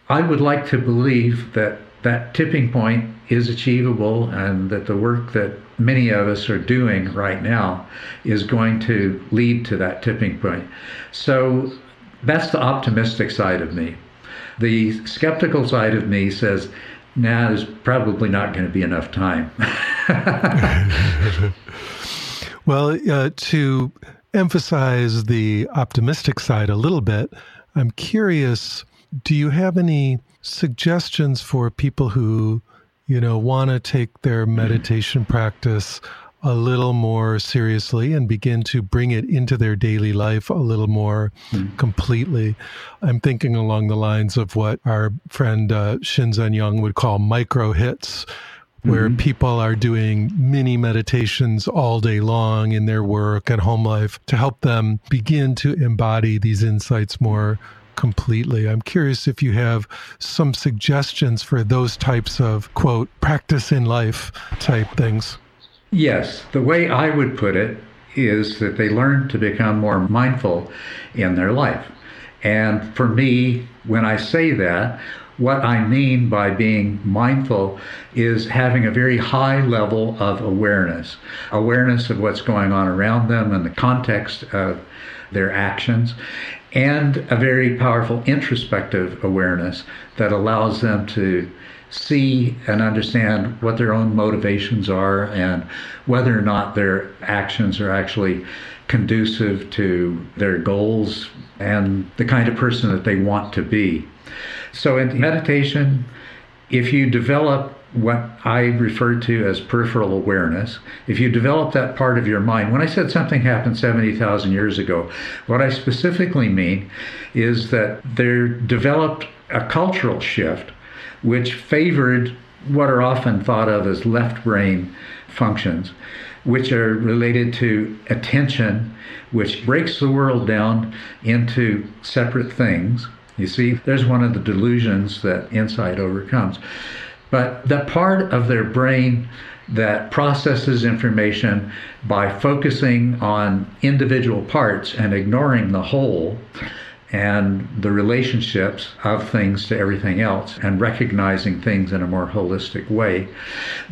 I would like to believe that that tipping point is achievable and that the work that many of us are doing right now is going to lead to that tipping point. So that's the optimistic side of me. The skeptical side of me says, nah, there's probably not going to be enough time. well, uh, to emphasize the optimistic side a little bit, I'm curious do you have any suggestions for people who, you know, want to take their meditation practice a little more seriously and begin to bring it into their daily life a little more mm. completely. I'm thinking along the lines of what our friend uh, Shinzen Young would call micro hits, where mm-hmm. people are doing mini meditations all day long in their work and home life to help them begin to embody these insights more completely. I'm curious if you have some suggestions for those types of, quote, practice in life type things. Yes. The way I would put it is that they learn to become more mindful in their life. And for me, when I say that, what I mean by being mindful is having a very high level of awareness awareness of what's going on around them and the context of their actions and a very powerful introspective awareness that allows them to see and understand what their own motivations are and whether or not their actions are actually conducive to their goals and the kind of person that they want to be. So, in meditation, if you develop what I refer to as peripheral awareness, if you develop that part of your mind, when I said something happened 70,000 years ago, what I specifically mean is that there developed a cultural shift which favored what are often thought of as left brain functions, which are related to attention, which breaks the world down into separate things. You see, there's one of the delusions that insight overcomes. But the part of their brain that processes information by focusing on individual parts and ignoring the whole and the relationships of things to everything else and recognizing things in a more holistic way,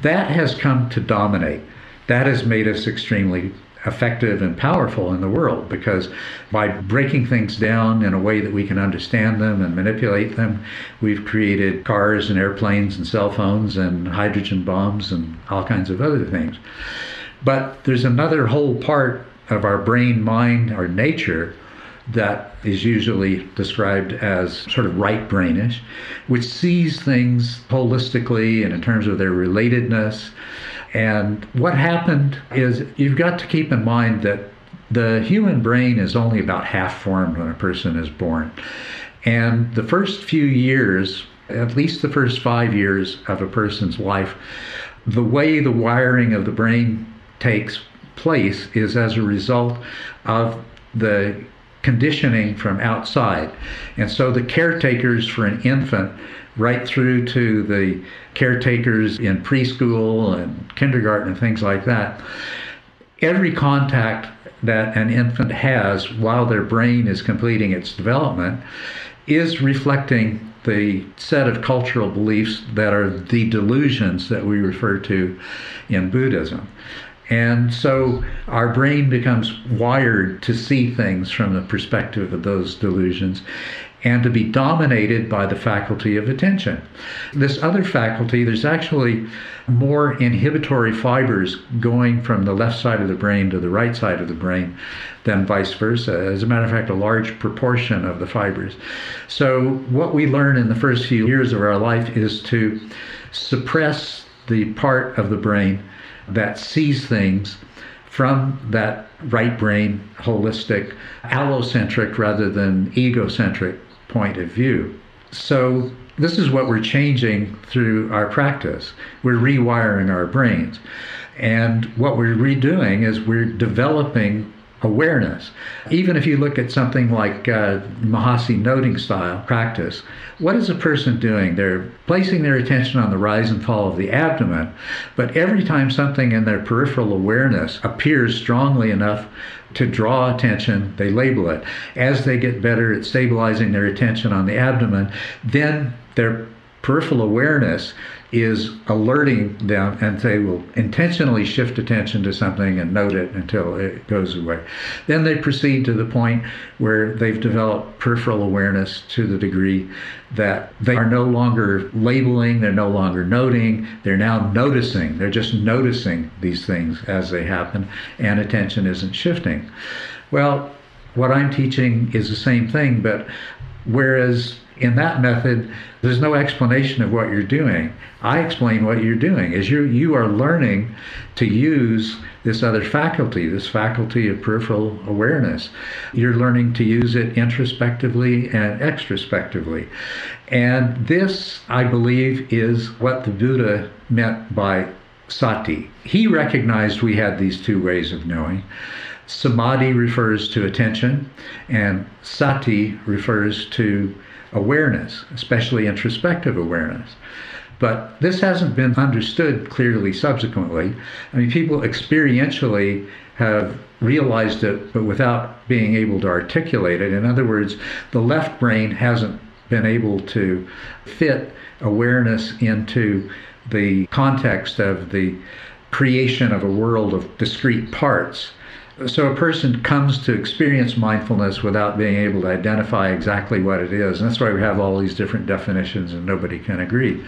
that has come to dominate. That has made us extremely effective and powerful in the world because by breaking things down in a way that we can understand them and manipulate them, we've created cars and airplanes and cell phones and hydrogen bombs and all kinds of other things. But there's another whole part of our brain, mind, our nature that is usually described as sort of right brainish, which sees things holistically and in terms of their relatedness. And what happened is you've got to keep in mind that the human brain is only about half formed when a person is born. And the first few years, at least the first five years of a person's life, the way the wiring of the brain takes place is as a result of the conditioning from outside. And so the caretakers for an infant, right through to the caretakers in preschool and kindergarten and things like that, every contact that an infant has while their brain is completing its development is reflecting the set of cultural beliefs that are the delusions that we refer to in Buddhism. And so our brain becomes wired to see things from the perspective of those delusions and to be dominated by the faculty of attention. This other faculty, there's actually more inhibitory fibers going from the left side of the brain to the right side of the brain than vice versa. As a matter of fact, a large proportion of the fibers. So, what we learn in the first few years of our life is to suppress the part of the brain that sees things from that right brain, holistic, allocentric rather than egocentric point of view. So, this is what we're changing through our practice. We're rewiring our brains. And what we're redoing is we're developing awareness. Even if you look at something like uh, Mahasi noting style practice, what is a person doing? They're placing their attention on the rise and fall of the abdomen, but every time something in their peripheral awareness appears strongly enough to draw attention, they label it. As they get better at stabilizing their attention on the abdomen, then their peripheral awareness is alerting them and they will intentionally shift attention to something and note it until it goes away. Then they proceed to the point where they've developed peripheral awareness to the degree that they are no longer labeling, they're no longer noting, they're now noticing. They're just noticing these things as they happen and attention isn't shifting. Well, what I'm teaching is the same thing, but whereas in that method, there's no explanation of what you're doing. I explain what you're doing is you you are learning to use this other faculty, this faculty of peripheral awareness. You're learning to use it introspectively and extrospectively. And this, I believe, is what the Buddha meant by sati. He recognized we had these two ways of knowing. Samadhi refers to attention, and sati refers to awareness, especially introspective awareness. But this hasn't been understood clearly subsequently. I mean, people experientially have realized it, but without being able to articulate it. In other words, the left brain hasn't been able to fit awareness into the context of the creation of a world of discrete parts So a person comes to experience mindfulness without being able to identify exactly what it is. And that's why we have all these different definitions and nobody can agree.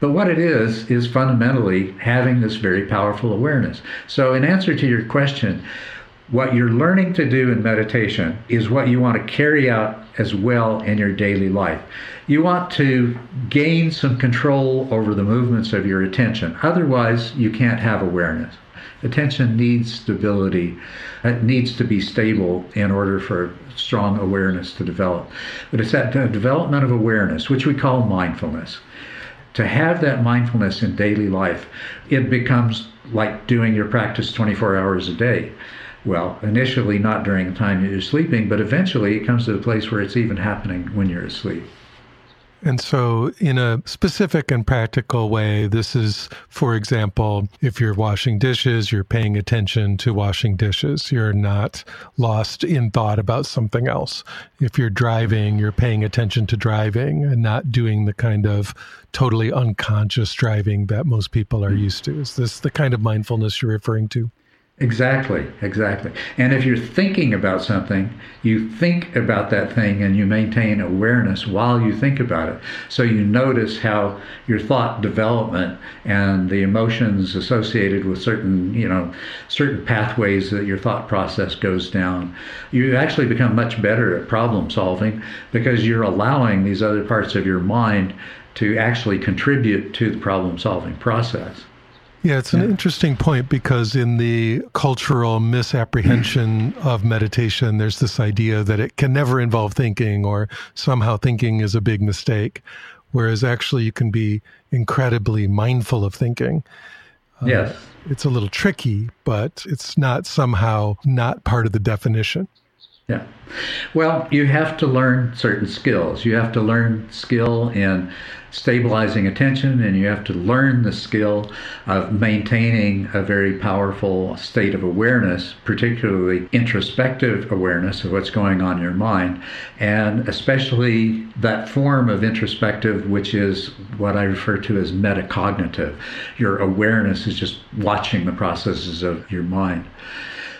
But what it is, is fundamentally having this very powerful awareness. So, in answer to your question, what you're learning to do in meditation is what you want to carry out as well in your daily life. You want to gain some control over the movements of your attention. Otherwise, you can't have awareness. Attention needs stability. It needs to be stable in order for strong awareness to develop. But it's that development of awareness, which we call mindfulness to have that mindfulness in daily life, it becomes like doing your practice 24 hours a day. Well, initially not during the time you're sleeping, but eventually it comes to the place where it's even happening when you're asleep. And so, in a specific and practical way, this is, for example, if you're washing dishes, you're paying attention to washing dishes. You're not lost in thought about something else. If you're driving, you're paying attention to driving and not doing the kind of totally unconscious driving that most people are mm-hmm. used to. Is this the kind of mindfulness you're referring to? Exactly, exactly. And if you're thinking about something, you think about that thing and you maintain awareness while you think about it. So you notice how your thought development and the emotions associated with certain, you know, certain pathways that your thought process goes down. You actually become much better at problem solving because you're allowing these other parts of your mind to actually contribute to the problem solving process. Yeah, it's an yeah. interesting point because in the cultural misapprehension of meditation, there's this idea that it can never involve thinking or somehow thinking is a big mistake, whereas actually you can be incredibly mindful of thinking. Uh, yes. it's a little tricky, but it's not somehow not part of the definition. Yeah. Well, you have to learn certain skills. You have to learn skill in stabilizing attention, and you have to learn the skill of maintaining a very powerful state of awareness, particularly introspective awareness of what's going on in your mind, and especially that form of introspective, which is what I refer to as metacognitive. Your awareness is just watching the processes of your mind.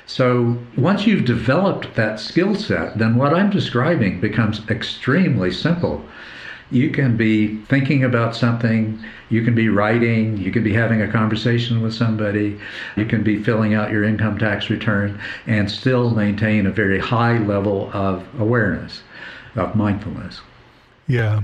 So once you've developed that skill set, then what I'm describing becomes extremely simple you can be thinking about something, you can be writing, you can be having a conversation with somebody, you can be filling out your income tax return, and still maintain a very high level of awareness, of mindfulness. Yeah.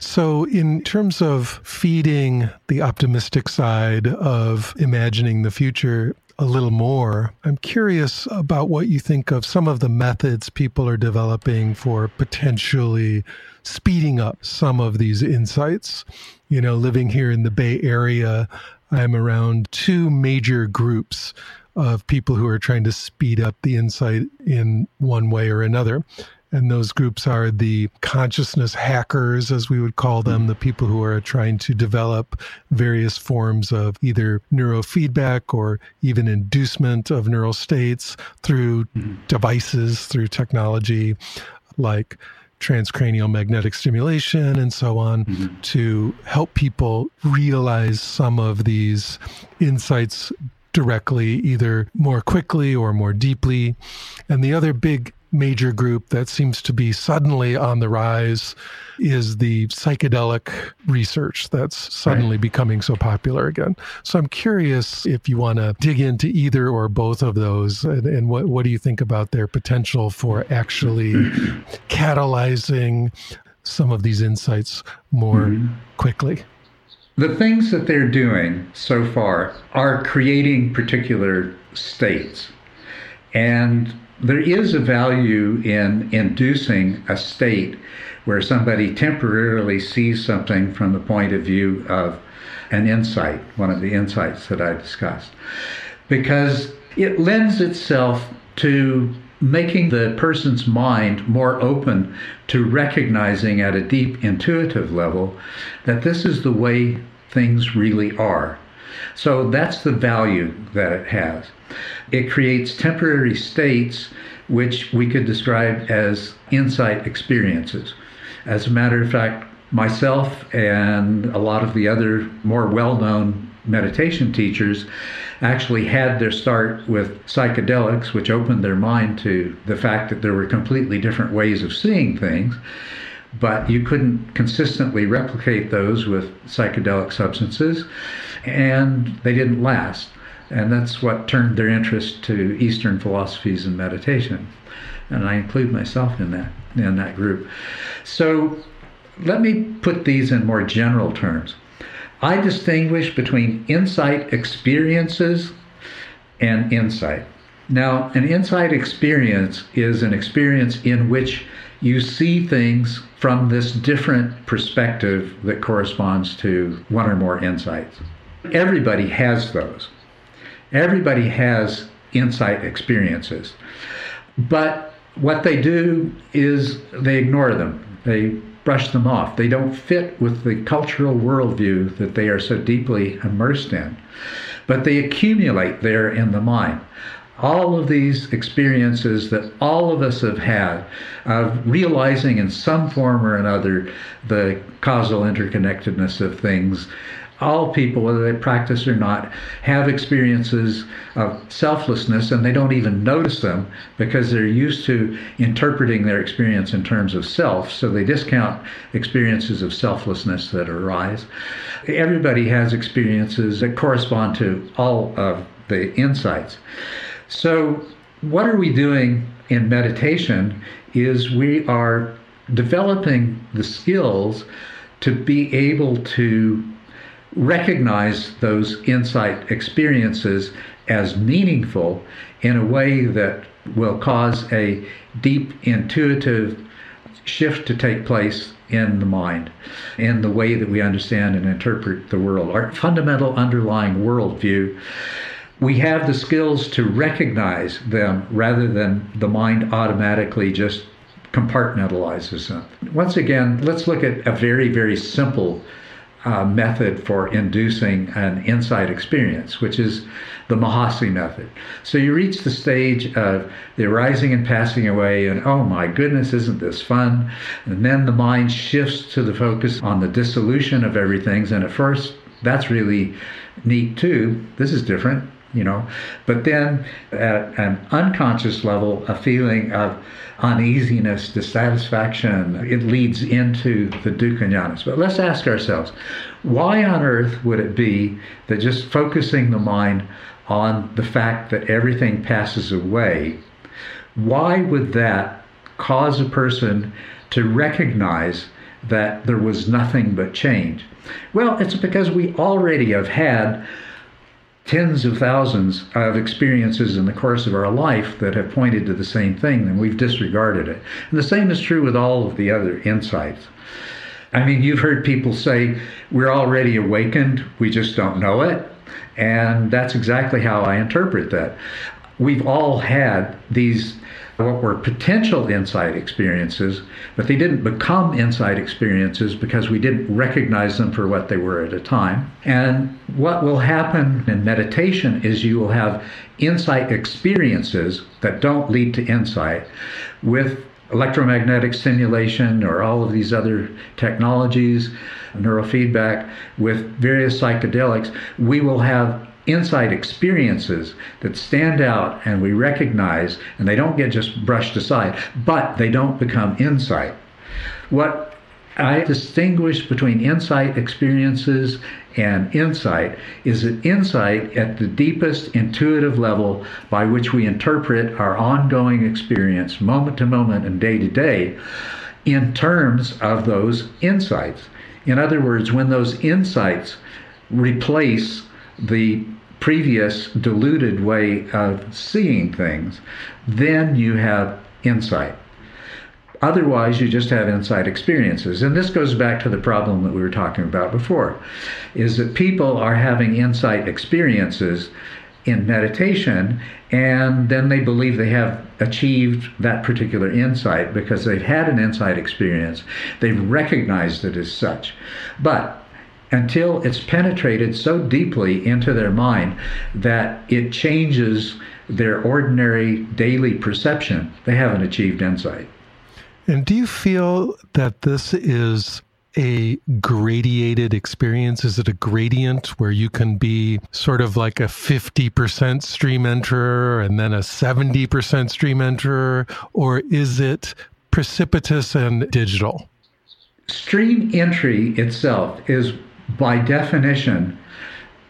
So, in terms of feeding the optimistic side of imagining the future, a little more. I'm curious about what you think of some of the methods people are developing for potentially speeding up some of these insights. You know, living here in the Bay Area, I'm around two major groups of people who are trying to speed up the insight in one way or another. And those groups are the consciousness hackers, as we would call them, the people who are trying to develop various forms of either neurofeedback or even inducement of neural states through mm-hmm. devices, through technology like transcranial magnetic stimulation and so on mm-hmm. to help people realize some of these insights directly, either more quickly or more deeply. And the other big major group that seems to be suddenly on the rise is the psychedelic research that's suddenly right. becoming so popular again. So I'm curious if you want to dig into either or both of those and, and what, what do you think about their potential for actually catalyzing some of these insights more mm-hmm. quickly? The things that they're doing so far are creating particular states. And there is a value in inducing a state where somebody temporarily sees something from the point of view of an insight, one of the insights that I discussed, because it lends itself to making the person's mind more open to recognizing at a deep intuitive level that this is the way things really are. So that's the value that it has. It creates temporary states which we could describe as insight experiences. As a matter of fact, myself and a lot of the other more well known meditation teachers actually had their start with psychedelics, which opened their mind to the fact that there were completely different ways of seeing things. But you couldn't consistently replicate those with psychedelic substances, and they didn't last. And that's what turned their interest to Eastern philosophies and meditation. And I include myself in that in that group. So let me put these in more general terms. I distinguish between insight experiences and insight. Now, an insight experience is an experience in which you see things from this different perspective that corresponds to one or more insights. Everybody has those. Everybody has insight experiences. But what they do is they ignore them. They brush them off. They don't fit with the cultural worldview that they are so deeply immersed in. But they accumulate there in the mind. All of these experiences that all of us have had of realizing in some form or another the causal interconnectedness of things all people, whether they practice or not, have experiences of selflessness and they don't even notice them because they're used to interpreting their experience in terms of self. So they discount experiences of selflessness that arise. Everybody has experiences that correspond to all of the insights. So, what are we doing in meditation is we are developing the skills to be able to recognize those insight experiences as meaningful in a way that will cause a deep intuitive shift to take place in the mind, in the way that we understand and interpret the world, our fundamental underlying worldview. We have the skills to recognize them rather than the mind automatically just compartmentalizes them. Once again, let's look at a very, very simple uh, method for inducing an insight experience, which is the Mahasi method. So you reach the stage of the arising and passing away, and oh my goodness, isn't this fun? And then the mind shifts to the focus on the dissolution of everything. And at first, that's really neat too. This is different you know. But then at an unconscious level, a feeling of uneasiness, dissatisfaction, it leads into the dukkha But let's ask ourselves, why on earth would it be that just focusing the mind on the fact that everything passes away, why would that cause a person to recognize that there was nothing but change? Well, it's because we already have had tens of thousands of experiences in the course of our life that have pointed to the same thing, and we've disregarded it. And the same is true with all of the other insights. I mean, you've heard people say, we're already awakened, we just don't know it. And that's exactly how I interpret that. We've all had these what were potential insight experiences, but they didn't become insight experiences because we didn't recognize them for what they were at a time. And what will happen in meditation is you will have insight experiences that don't lead to insight with electromagnetic stimulation or all of these other technologies, neurofeedback, with various psychedelics, we will have insight experiences that stand out and we recognize, and they don't get just brushed aside, but they don't become insight. What I distinguish between insight experiences and insight is that insight at the deepest intuitive level by which we interpret our ongoing experience moment to moment and day to day in terms of those insights. In other words, when those insights replace the previous diluted way of seeing things, then you have insight. Otherwise, you just have insight experiences. And this goes back to the problem that we were talking about before is that people are having insight experiences in meditation and then they believe they have achieved that particular insight because they've had an insight experience. They've recognized it as such. But until it's penetrated so deeply into their mind that it changes their ordinary daily perception, they haven't achieved insight. And do you feel that this is a gradiated experience? Is it a gradient where you can be sort of like a 50% stream enterer and then a 70% stream enterer? Or is it precipitous and digital? Stream entry itself is by definition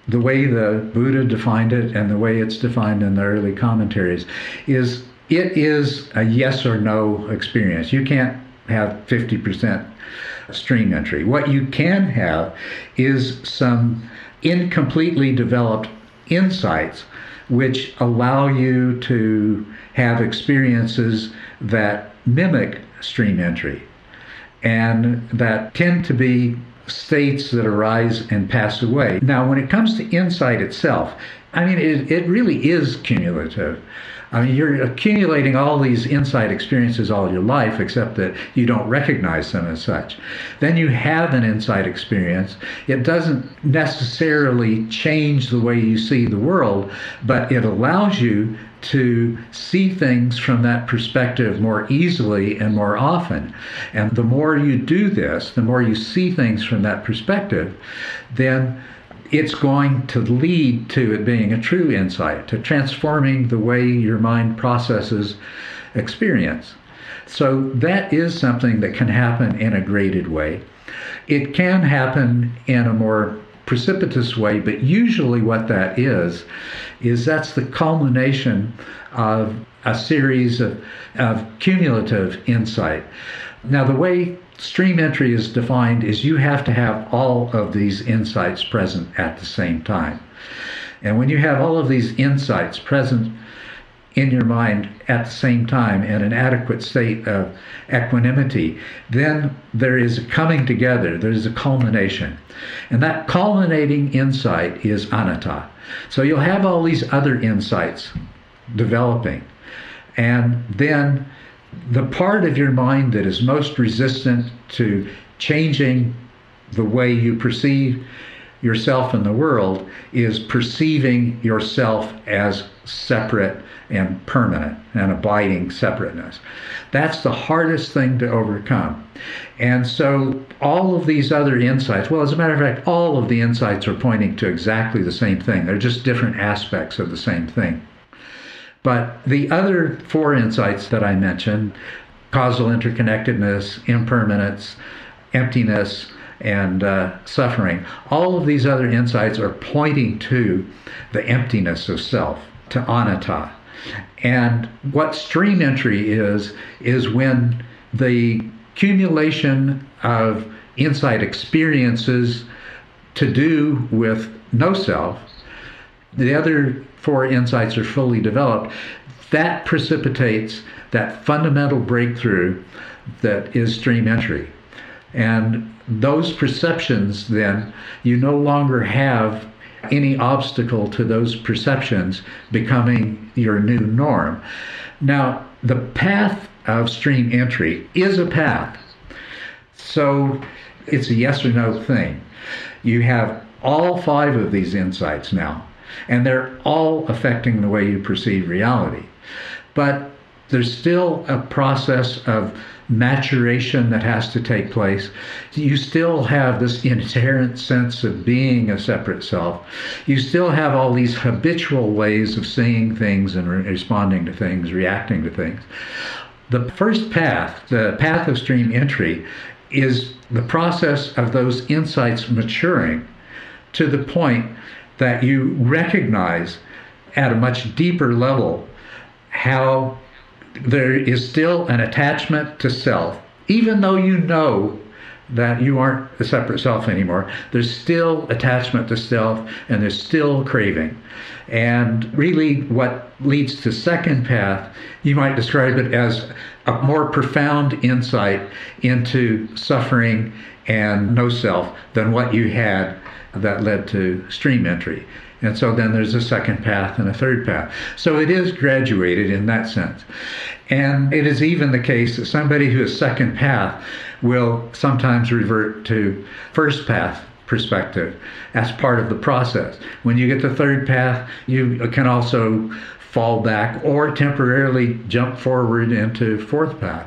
the way the Buddha defined it and the way it's defined in the early commentaries is it is a yes or no experience. You can't have 50% stream entry. What you can have is some incompletely developed insights which allow you to have experiences that mimic stream entry and that tend to be states that arise and pass away. Now, when it comes to insight itself, I mean, it, it really is cumulative. I mean, you're accumulating all these insight experiences all your life, except that you don't recognize them as such. Then you have an insight experience. It doesn't necessarily change the way you see the world, but it allows you to see things from that perspective more easily and more often. And the more you do this, the more you see things from that perspective, then it's going to lead to it being a true insight, to transforming the way your mind processes experience. So that is something that can happen in a graded way. It can happen in a more precipitous way, but usually what that is, is that's the culmination of a series of, of cumulative insight. Now, the way stream entry is defined is you have to have all of these insights present at the same time. And when you have all of these insights present in your mind at the same time in an adequate state of equanimity, then there is a coming together, there is a culmination. And that culminating insight is anatta. So you'll have all these other insights developing. And then the part of your mind that is most resistant to changing the way you perceive yourself in the world is perceiving yourself as separate and permanent and abiding separateness. That's the hardest thing to overcome. And so all of these other insights, well, as a matter of fact, all of the insights are pointing to exactly the same thing. They're just different aspects of the same thing. But the other four insights that I mentioned causal interconnectedness, impermanence, emptiness, and uh, suffering all of these other insights are pointing to the emptiness of self, to anatta. And what stream entry is, is when the accumulation of insight experiences to do with no self, the other four insights are fully developed, that precipitates that fundamental breakthrough that is stream entry. And those perceptions, then, you no longer have any obstacle to those perceptions becoming your new norm. Now, the path of stream entry is a path. So it's a yes or no thing. You have all five of these insights now and they're all affecting the way you perceive reality. But there's still a process of maturation that has to take place. You still have this inherent sense of being a separate self. You still have all these habitual ways of seeing things and re- responding to things, reacting to things. The first path, the path of stream entry, is the process of those insights maturing to the point that you recognize at a much deeper level how there is still an attachment to self, even though you know that you aren't a separate self anymore. There's still attachment to self and there's still craving. And really, what leads to second path, you might describe it as a more profound insight into suffering and no self than what you had that led to stream entry. And so then there's a second path and a third path. So it is graduated in that sense. And it is even the case that somebody who is second path will sometimes revert to first path perspective as part of the process. When you get the third path, you can also fall back or temporarily jump forward into fourth path.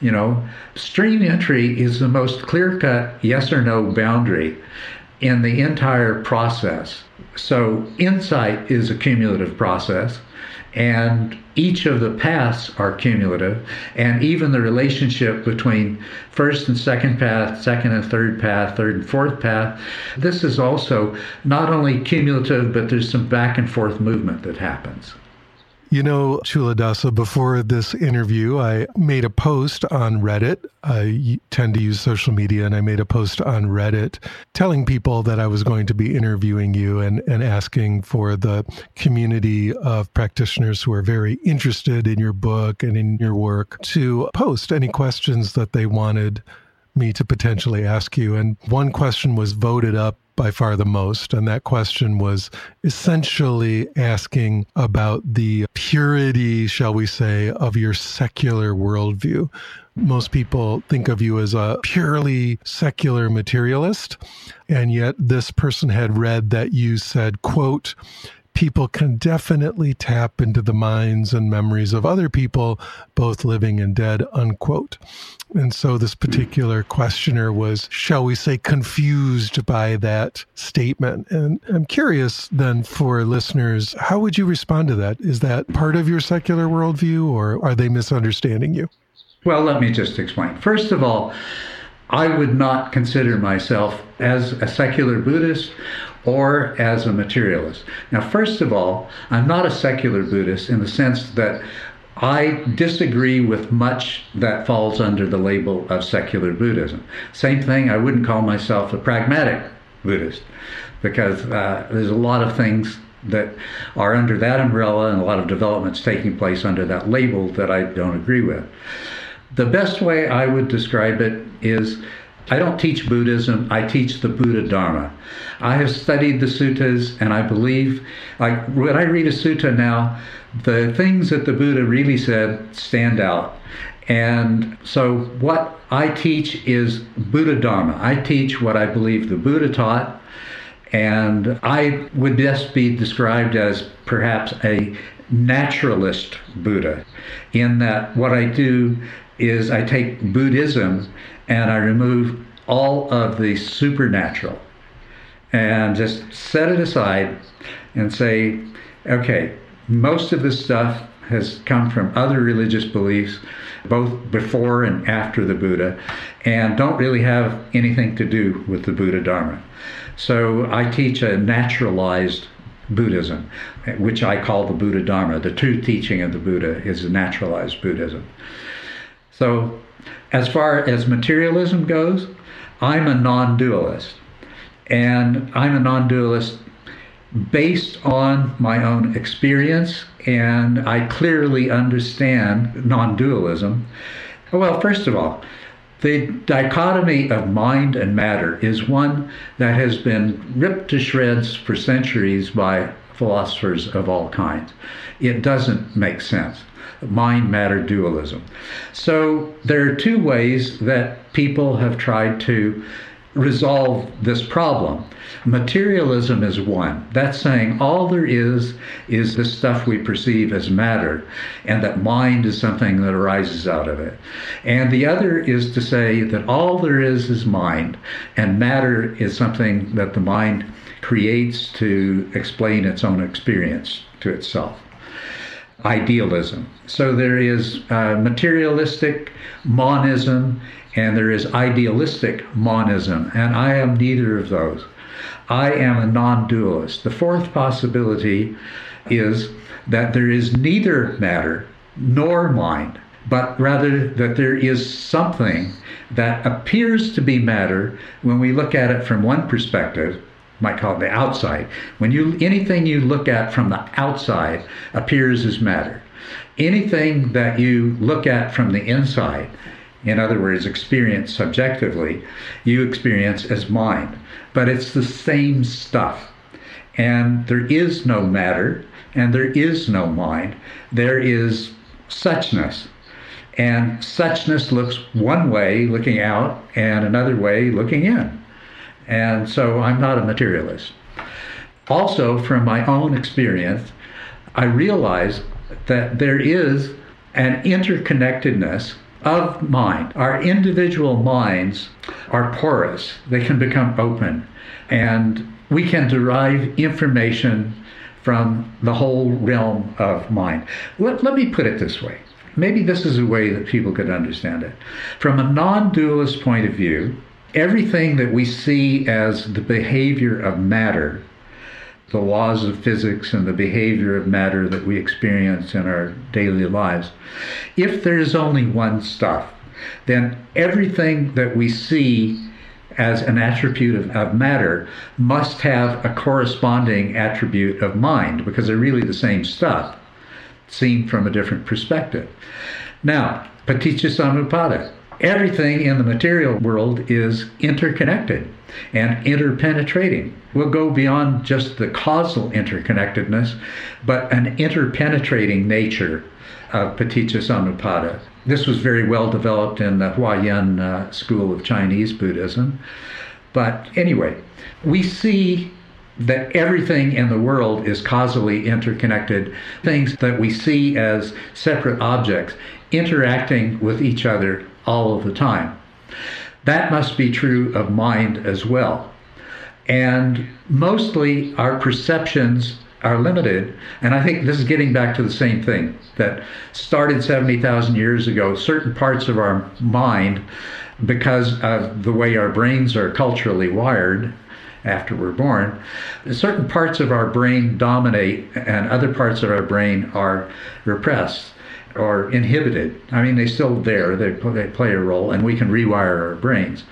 You know, stream entry is the most clear cut yes or no boundary in the entire process. So, insight is a cumulative process and each of the paths are cumulative and even the relationship between first and second path second and third path third and fourth path this is also not only cumulative but there's some back and forth movement that happens you know, Culadasa, before this interview, I made a post on Reddit. I tend to use social media, and I made a post on Reddit telling people that I was going to be interviewing you and, and asking for the community of practitioners who are very interested in your book and in your work to post any questions that they wanted me to potentially ask you. And one question was voted up by far the most. And that question was essentially asking about the purity, shall we say, of your secular worldview. Most people think of you as a purely secular materialist. And yet this person had read that you said, quote, people can definitely tap into the minds and memories of other people, both living and dead, unquote. And so this hmm. particular questioner was, shall we say, confused by that statement. And I'm curious then for listeners, how would you respond to that? Is that part of your secular worldview or are they misunderstanding you? Well, let me just explain. First of all, I would not consider myself as a secular Buddhist or as a materialist. Now, first of all, I'm not a secular Buddhist in the sense that I disagree with much that falls under the label of secular Buddhism. Same thing, I wouldn't call myself a pragmatic Buddhist because uh, there's a lot of things that are under that umbrella and a lot of developments taking place under that label that I don't agree with. The best way I would describe it is I don't teach Buddhism, I teach the Buddha Dharma. I have studied the suttas, and I believe, like when I read a sutta now, the things that the Buddha really said stand out. And so, what I teach is Buddha Dharma. I teach what I believe the Buddha taught, and I would best be described as perhaps a naturalist Buddha, in that what I do is I take Buddhism and I remove all of the supernatural and just set it aside and say, okay, most of this stuff has come from other religious beliefs, both before and after the Buddha, and don't really have anything to do with the Buddha Dharma. So I teach a naturalized Buddhism, which I call the Buddha Dharma. The true teaching of the Buddha is naturalized Buddhism. So, as far as materialism goes, I'm a non dualist. And I'm a non dualist based on my own experience, and I clearly understand non dualism. Well, first of all, the dichotomy of mind and matter is one that has been ripped to shreds for centuries by philosophers of all kinds. It doesn't make sense mind matter dualism. So there are two ways that people have tried to resolve this problem. Materialism is one. That's saying all there is is the stuff we perceive as matter, and that mind is something that arises out of it. And the other is to say that all there is is mind, and matter is something that the mind creates to explain its own experience to itself idealism. So there is uh, materialistic monism and there is idealistic monism, and I am neither of those. I am a non dualist. The fourth possibility is that there is neither matter nor mind, but rather that there is something that appears to be matter when we look at it from one perspective might call it the outside. When you anything you look at from the outside appears as matter. Anything that you look at from the inside, in other words, experience subjectively, you experience as mind. But it's the same stuff. And there is no matter and there is no mind. There is suchness. And suchness looks one way looking out and another way looking in. And so I'm not a materialist. Also, from my own experience, I realize that there is an interconnectedness of mind. Our individual minds are porous, they can become open, and we can derive information from the whole realm of mind. Let, let me put it this way. Maybe this is a way that people could understand it. From a non dualist point of view, everything that we see as the behavior of matter, the laws of physics and the behavior of matter that we experience in our daily lives, if there is only one stuff, then everything that we see as an attribute of, of, matter must have a corresponding attribute of mind because they're really the same stuff seen from a different perspective. Now, paticca samuppada. Everything in the material world is interconnected and interpenetrating. We'll go beyond just the causal interconnectedness, but an interpenetrating nature of paticca samuppada. This was very well developed in the Huayan uh, school of Chinese Buddhism. But anyway, we see that everything in the world is causally interconnected. Things that we see as separate objects interacting with each other all of the time. That must be true of mind as well. And mostly our perceptions are limited. And I think this is getting back to the same thing that started 70,000 years ago. Certain parts of our mind, because of the way our brains are culturally wired after we're born, certain parts of our brain dominate and other parts of our brain are repressed or inhibited. I mean, they're still there, they, they play a role, and we can rewire our brains.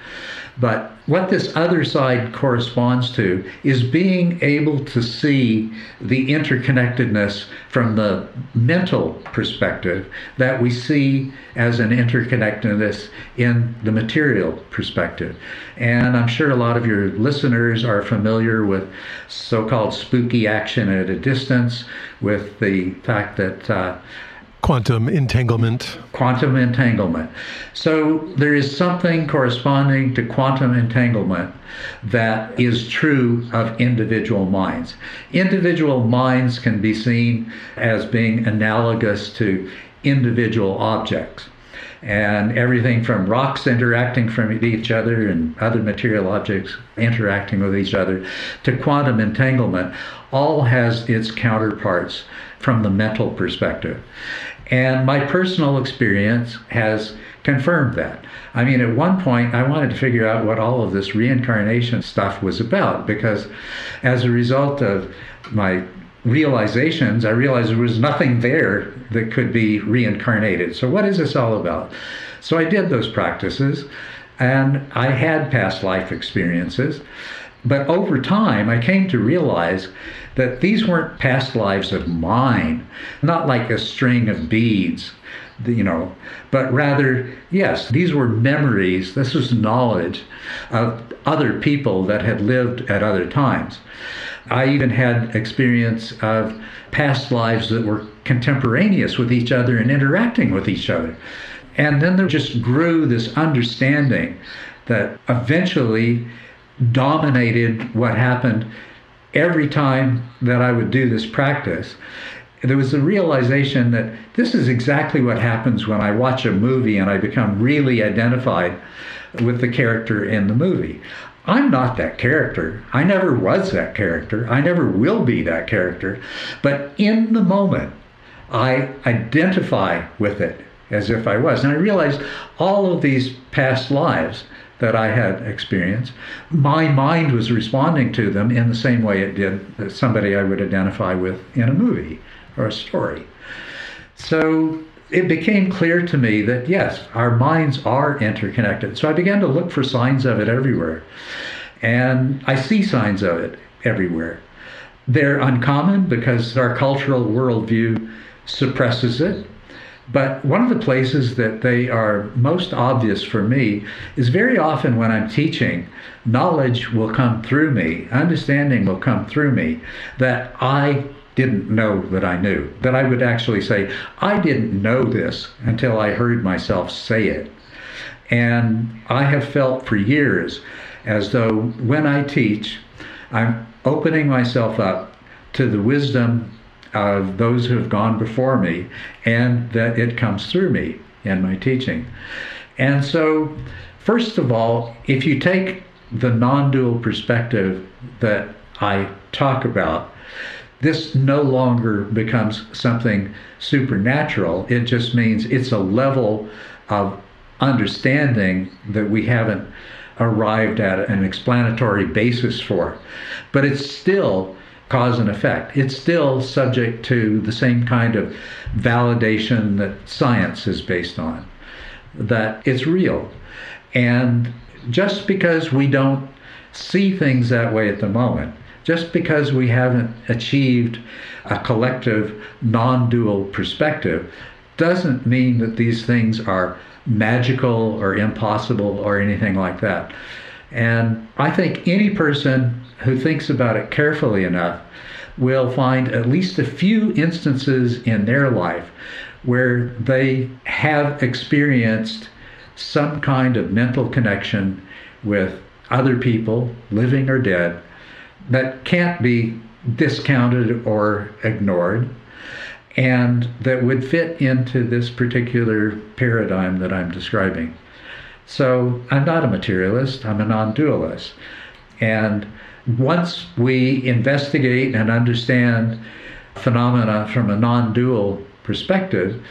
But what this other side corresponds to is being able to see the interconnectedness from the mental perspective that we see as an interconnectedness in the material perspective. And I'm sure a lot of your listeners are familiar with so called spooky action at a distance, with the fact that. Uh, Quantum entanglement. Quantum entanglement. So there is something corresponding to quantum entanglement that is true of individual minds. Individual minds can be seen as being analogous to individual objects. And everything from rocks interacting from each other and other material objects interacting with each other to quantum entanglement all has its counterparts from the mental perspective. And my personal experience has confirmed that. I mean, at one point, I wanted to figure out what all of this reincarnation stuff was about because as a result of my realizations, I realized there was nothing there that could be reincarnated. So, what is this all about? So, I did those practices and I had past life experiences. But over time, I came to realize that these weren't past lives of mine, not like a string of beads, you know, but rather, yes, these were memories, this was knowledge of other people that had lived at other times. I even had experience of past lives that were contemporaneous with each other and interacting with each other. And then there just grew this understanding that eventually dominated what happened every time that I would do this practice, there was a realization that this is exactly what happens when I watch a movie and I become really identified with the character in the movie. I'm not that character. I never was that character. I never will be that character. But in the moment, I identify with it as if I was. And I realized all of these past lives that I had experienced, my mind was responding to them in the same way it did somebody I would identify with in a movie or a story. So it became clear to me that yes, our minds are interconnected. So I began to look for signs of it everywhere. And I see signs of it everywhere. They're uncommon because our cultural worldview suppresses it. But one of the places that they are most obvious for me is very often when I'm teaching, knowledge will come through me, understanding will come through me that I didn't know that I knew. That I would actually say, I didn't know this until I heard myself say it. And I have felt for years as though when I teach, I'm opening myself up to the wisdom of those who have gone before me and that it comes through me in my teaching. And so, first of all, if you take the non dual perspective that I talk about, this no longer becomes something supernatural. It just means it's a level of understanding that we haven't arrived at an explanatory basis for. But it's still cause and effect. It's still subject to the same kind of validation that science is based on, that it's real. And just because we don't see things that way at the moment, just because we haven't achieved a collective non dual perspective, doesn't mean that these things are magical or impossible or anything like that. And I think any person who thinks about it carefully enough will find at least a few instances in their life where they have experienced some kind of mental connection with other people, living or dead, that can't be discounted or ignored and that would fit into this particular paradigm that I'm describing. So I'm not a materialist, I'm a non dualist. And once we investigate and understand phenomena from a non dual perspective,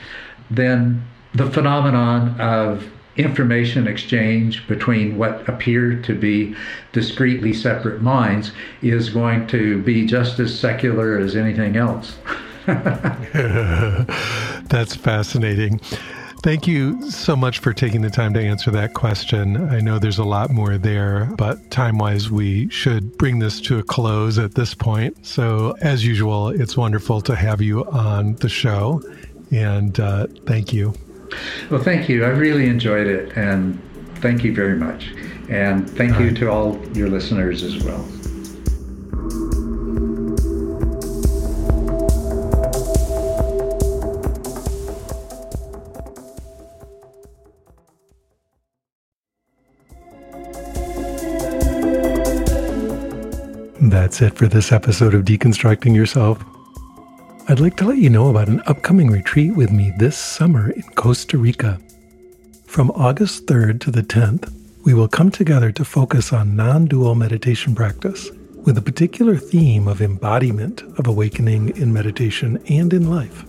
then the phenomenon of information exchange between what appear to be discretely separate minds is going to be just as secular as anything else. That's fascinating. Thank you so much for taking the time to answer that question. I know there's a lot more there, but time wise, we should bring this to a close at this point. So, as usual, it's wonderful to have you on the show. And uh, thank you. Well, thank you. I really enjoyed it. And thank you very much. And thank you to all your listeners as well. That's it for this episode of Deconstructing Yourself. I'd like to let you know about an upcoming retreat with me this summer in Costa Rica. From August 3rd to the 10th, we will come together to focus on non dual meditation practice with a particular theme of embodiment of awakening in meditation and in life.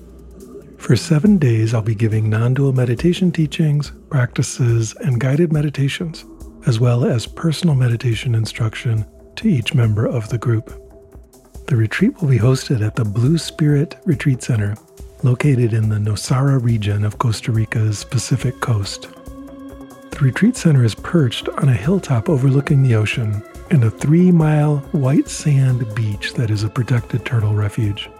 For seven days, I'll be giving non dual meditation teachings, practices, and guided meditations, as well as personal meditation instruction to each member of the group. The retreat will be hosted at the Blue Spirit Retreat Center, located in the Nosara region of Costa Rica's Pacific coast. The retreat center is perched on a hilltop overlooking the ocean and a three mile white sand beach that is a protected turtle refuge.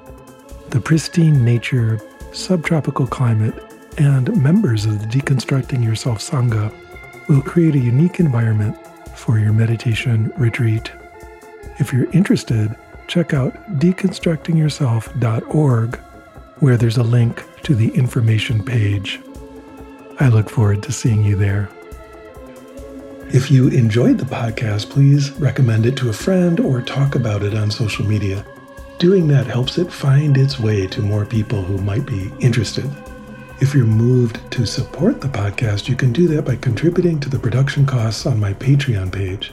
The pristine nature, subtropical climate, and members of the Deconstructing Yourself Sangha will create a unique environment for your meditation retreat. If you're interested, check out deconstructingyourself.org, where there's a link to the information page. I look forward to seeing you there. If you enjoyed the podcast, please recommend it to a friend or talk about it on social media. Doing that helps it find its way to more people who might be interested. If you're moved to support the podcast, you can do that by contributing to the production costs on my Patreon page.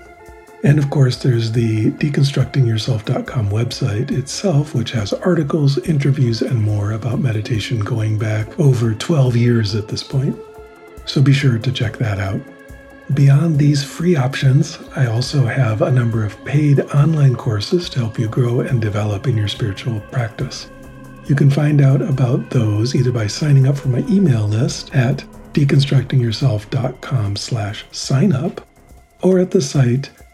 And of course, there's the deconstructingyourself.com website itself, which has articles, interviews, and more about meditation going back over 12 years at this point. So be sure to check that out. Beyond these free options, I also have a number of paid online courses to help you grow and develop in your spiritual practice. You can find out about those either by signing up for my email list at deconstructingyourself.com slash sign up or at the site